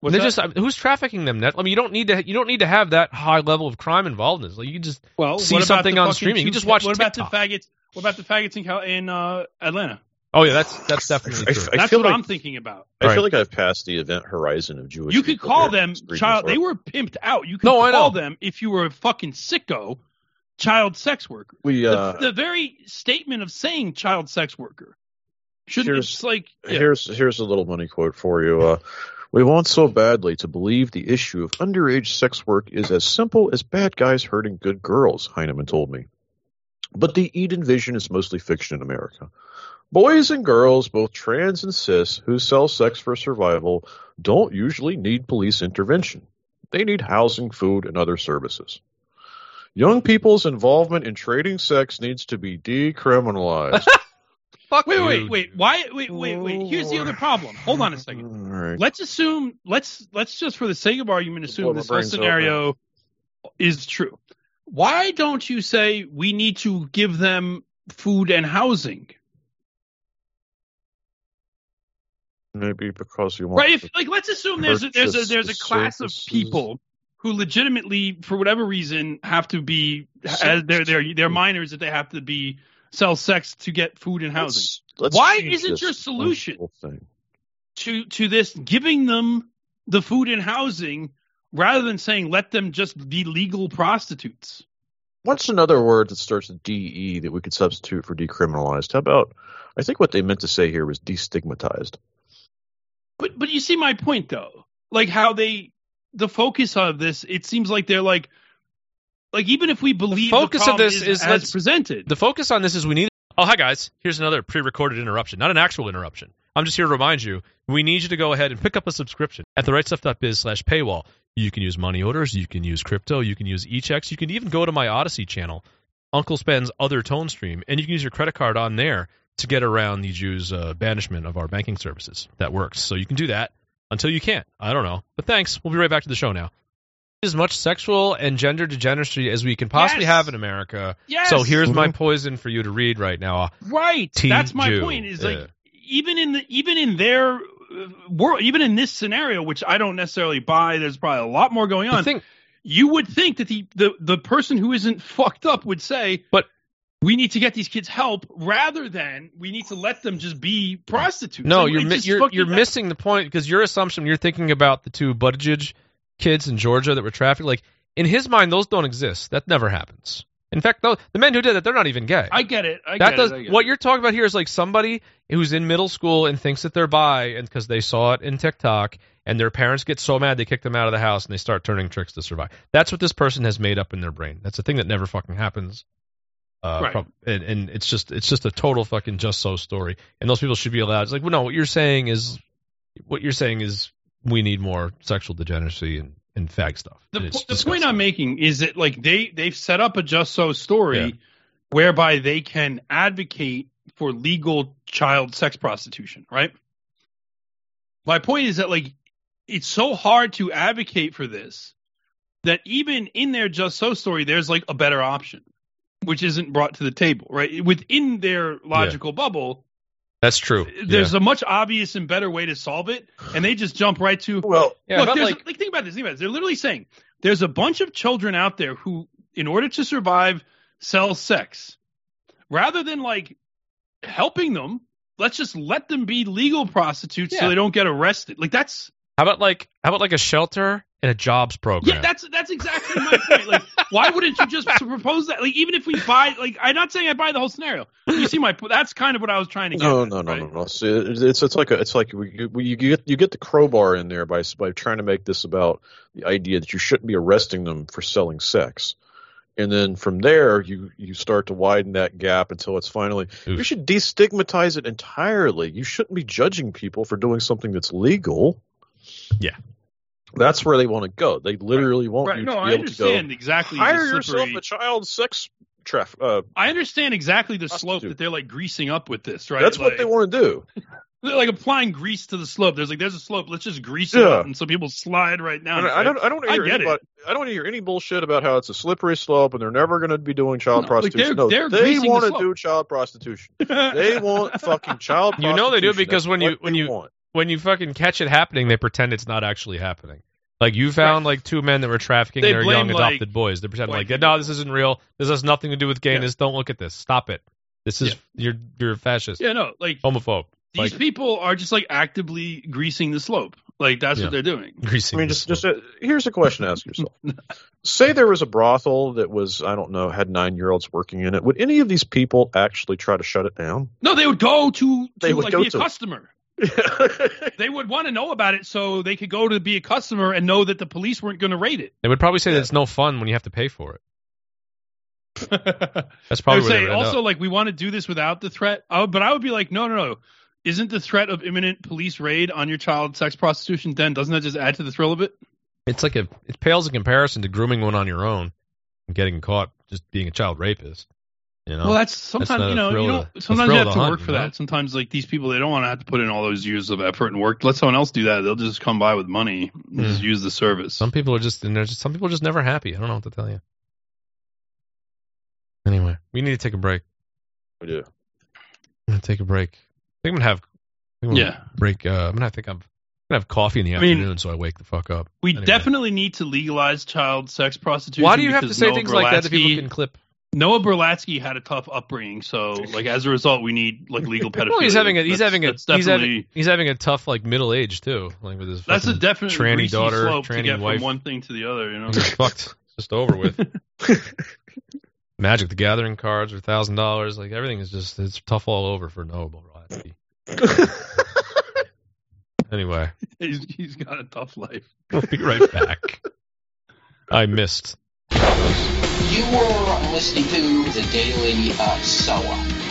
What's They that? just who's trafficking them net I mean you don't need to you don't need to have that high level of crime involved in this like you just well, see something on streaming you just watch What about the TikTok. faggots? What about the faggots in in uh, Atlanta? Oh yeah that's that's definitely I- true I That's feel what like- I'm thinking about. I Right. feel like I've passed the event horizon of Jewish. You could call them child. region They were pimped out. You could No, I call know. them if you were a fucking sicko, child sex worker. We The- uh, the, very statement of saying child sex worker should Here's- it's like yeah. Here's here's a little money quote for you. Uh, we want so badly to believe the issue of underage sex work is as simple as bad guys hurting good girls. Heinemann told me. But the Eden vision is mostly fiction in America. Boys and girls, both trans and cis, who sell sex for survival don't usually need police intervention. They need housing, food, and other services. Young people's involvement in trading sex needs to be decriminalized. Fuck wait, wait, wait. Why? Wait, wait, wait. Here's the other problem. Hold on a second. right. Let's assume. Let's let's just for the sake of argument assume my this whole brains out, scenario is true. Why don't you say we need to give them food and housing? Maybe because you want Right? If like let's assume there's a, there's a there's a class of people who legitimately, for whatever reason, have to be as they're they're they're minors that they have to be sell sex to get food and housing. Let's- let's Why isn't your solution to to this giving them the food and housing rather than saying let them just be legal prostitutes? What's another word that starts with DE that we could substitute for decriminalized? How about, I think what they meant to say here was destigmatized. But but you see my point though. Like how they the focus of this, it seems like they're like like even if we believe the focus of this is, is as presented. The focus on this is we need. Oh, hi guys. Here's another pre-recorded interruption, not an actual interruption. I'm just here to remind you. We need you to go ahead and pick up a subscription at therightstuff.biz slash paywall. You can use money orders, you can use crypto, you can use e-checks, you can even go to my Odysee channel, Uncle Sven's other tone stream, and you can use your credit card on there to get around the Jews' uh, banishment of our banking services. That works. So you can do that until you can't. I don't know. But thanks. We'll be right back to the show now. As much sexual and gender degeneracy as we can possibly Yes. have in America. Yes. So here's my Mhm. poison for you to read right now. Right. Teen That's my Jew. point. Is Yeah. like even in the even in their uh, world, even in this scenario, which I don't necessarily buy. There's probably a lot more going on. thing- you would think that the, the the person who isn't fucked up would say, But- we need to get these kids help rather than we need to let them just be prostitutes. No, Like, you're mi- you're you're missing the point because your assumption you're thinking about the two Buttigieg kids in Georgia that were trafficked. Like in his mind, those don't exist. That never happens. In fact, though, the men who did that, they're not even gay. I get it. I that get does it, I get what it. you're talking about here is like somebody who's in middle school and thinks that they're bi and because they saw it in TikTok and their parents get so mad they kick them out of the house and they start turning tricks to survive. That's what this person has made up in their brain. That's a thing that never fucking happens. Uh, Right. prob- and, and it's just it's just a total fucking just so story. And those people should be allowed. It's like, well, no, what you're saying is what you're saying is we need more sexual degeneracy and, and fag stuff. the, po- the point. I'm making is that like they they've set up a just so story Yeah. whereby they can advocate for legal child sex prostitution, right? My point is that like it's so hard to advocate for this that even in their just so story there's like a better option which isn't brought to the table, right? Within their logical bubble, That's true. there's Yeah. a much obvious and better way to solve it, and they just jump right to Well, Yeah, look. but There's like- like, think about this. Think about this. They're literally saying there's a bunch of children out there who, in order to survive, sell sex. Rather than like helping them, let's just let them be legal prostitutes so they don't get arrested. Like that's How about like how about like a shelter and a jobs program? yeah, that's that's exactly my point. Like, why wouldn't you just propose that? Like, even if we buy, like, I'm not saying I buy the whole scenario. You see my, that's kind of what I was trying to get. No, at, no, no, right? no, no. See, It's it's it's like a, it's like we, you, you get you get the crowbar in there by by trying to make this about the idea that you shouldn't be arresting them for selling sex, and then from there you you start to widen that gap until it's finally you should destigmatize it entirely. You shouldn't be judging people for doing something that's legal. Yeah. That's where they want to go. They literally want Right. you No, to be I able to go understand exactly. the hire yourself a child sex traffic. Uh, I understand exactly the slope that they're like greasing up with this, right? That's what they want to do. They're like applying grease to the slope. There's like there's a slope. Let's just grease it up, and so people slide right now. I don't, I don't. right? I don't I hear get anybody, I don't hear any bullshit about how it's a slippery slope and they're never going to be doing child No, like, prostitution. they're- no, they're they want to slope. do child prostitution. they want fucking child. You know they do prostitution. because when you when you want. When you fucking catch it happening, they pretend it's not actually happening. Like you found like two men that were trafficking They their blame, young like, adopted boys. They're pretending like, no, this isn't real. This has nothing to do with gayness. Don't look at this. Stop it. This is you're you're a fascist, Yeah, no, like homophobe, these like people are just like actively greasing the slope. Like that's Yeah. what they're doing. greasing. I mean, the just just uh, here's a question to ask yourself: Say there was a brothel that was I don't know had nine year olds working in it. Would any of these people actually try to shut it down? No, they would go to, to They would like go be a to- customer. They would want to know about it so they could go to be a customer and know that the police weren't going to raid it. They would probably say that it's no fun when you have to pay for it. That's I probably would say they would end also up. like we want to do this without the threat. Oh, but I would be like, no, no, no. Isn't the threat of imminent police raid on your child sex prostitution then? Doesn't that just add to the thrill of it? It's like a it pales in comparison to grooming one on your own and getting caught just being a child rapist. You know. well, that's sometimes not you know, thrill you of know, the- the sometimes you have to hunt, work for you know? that. Sometimes like these people, they don't want to have to put in all those years of effort and work. Let someone else do that. They'll just come by with money, and just use the service. Some people are just and there's just some people are just never happy. I don't know what to tell you. Anyway, we need to take a break. We do. I'm gonna take a break. I think I'm gonna have I think I'm gonna Yeah. break. Uh, I'm gonna think I'm gonna have coffee in the I mean, afternoon so I wake the fuck up. We Anyway. definitely need to legalize child sex prostitution. Why do you have to say Noah things like that that people can clip? Noah Berlatsky had a tough upbringing, so like as a result, we need like legal pedophilia. Well, he's having a he's That's- having a he's having he's having a tough like middle age too, like with his that's a definite tranny daughter, tranny to get wife. from one thing to the other. You know, fucked. Just over with. Magic the Gathering cards are thousand dollars. Like everything is just it's tough all over for Noah Berlatsky. anyway, he's he's got a tough life. we'll be right back. I missed. You were listening to the Daily uh, Shoah.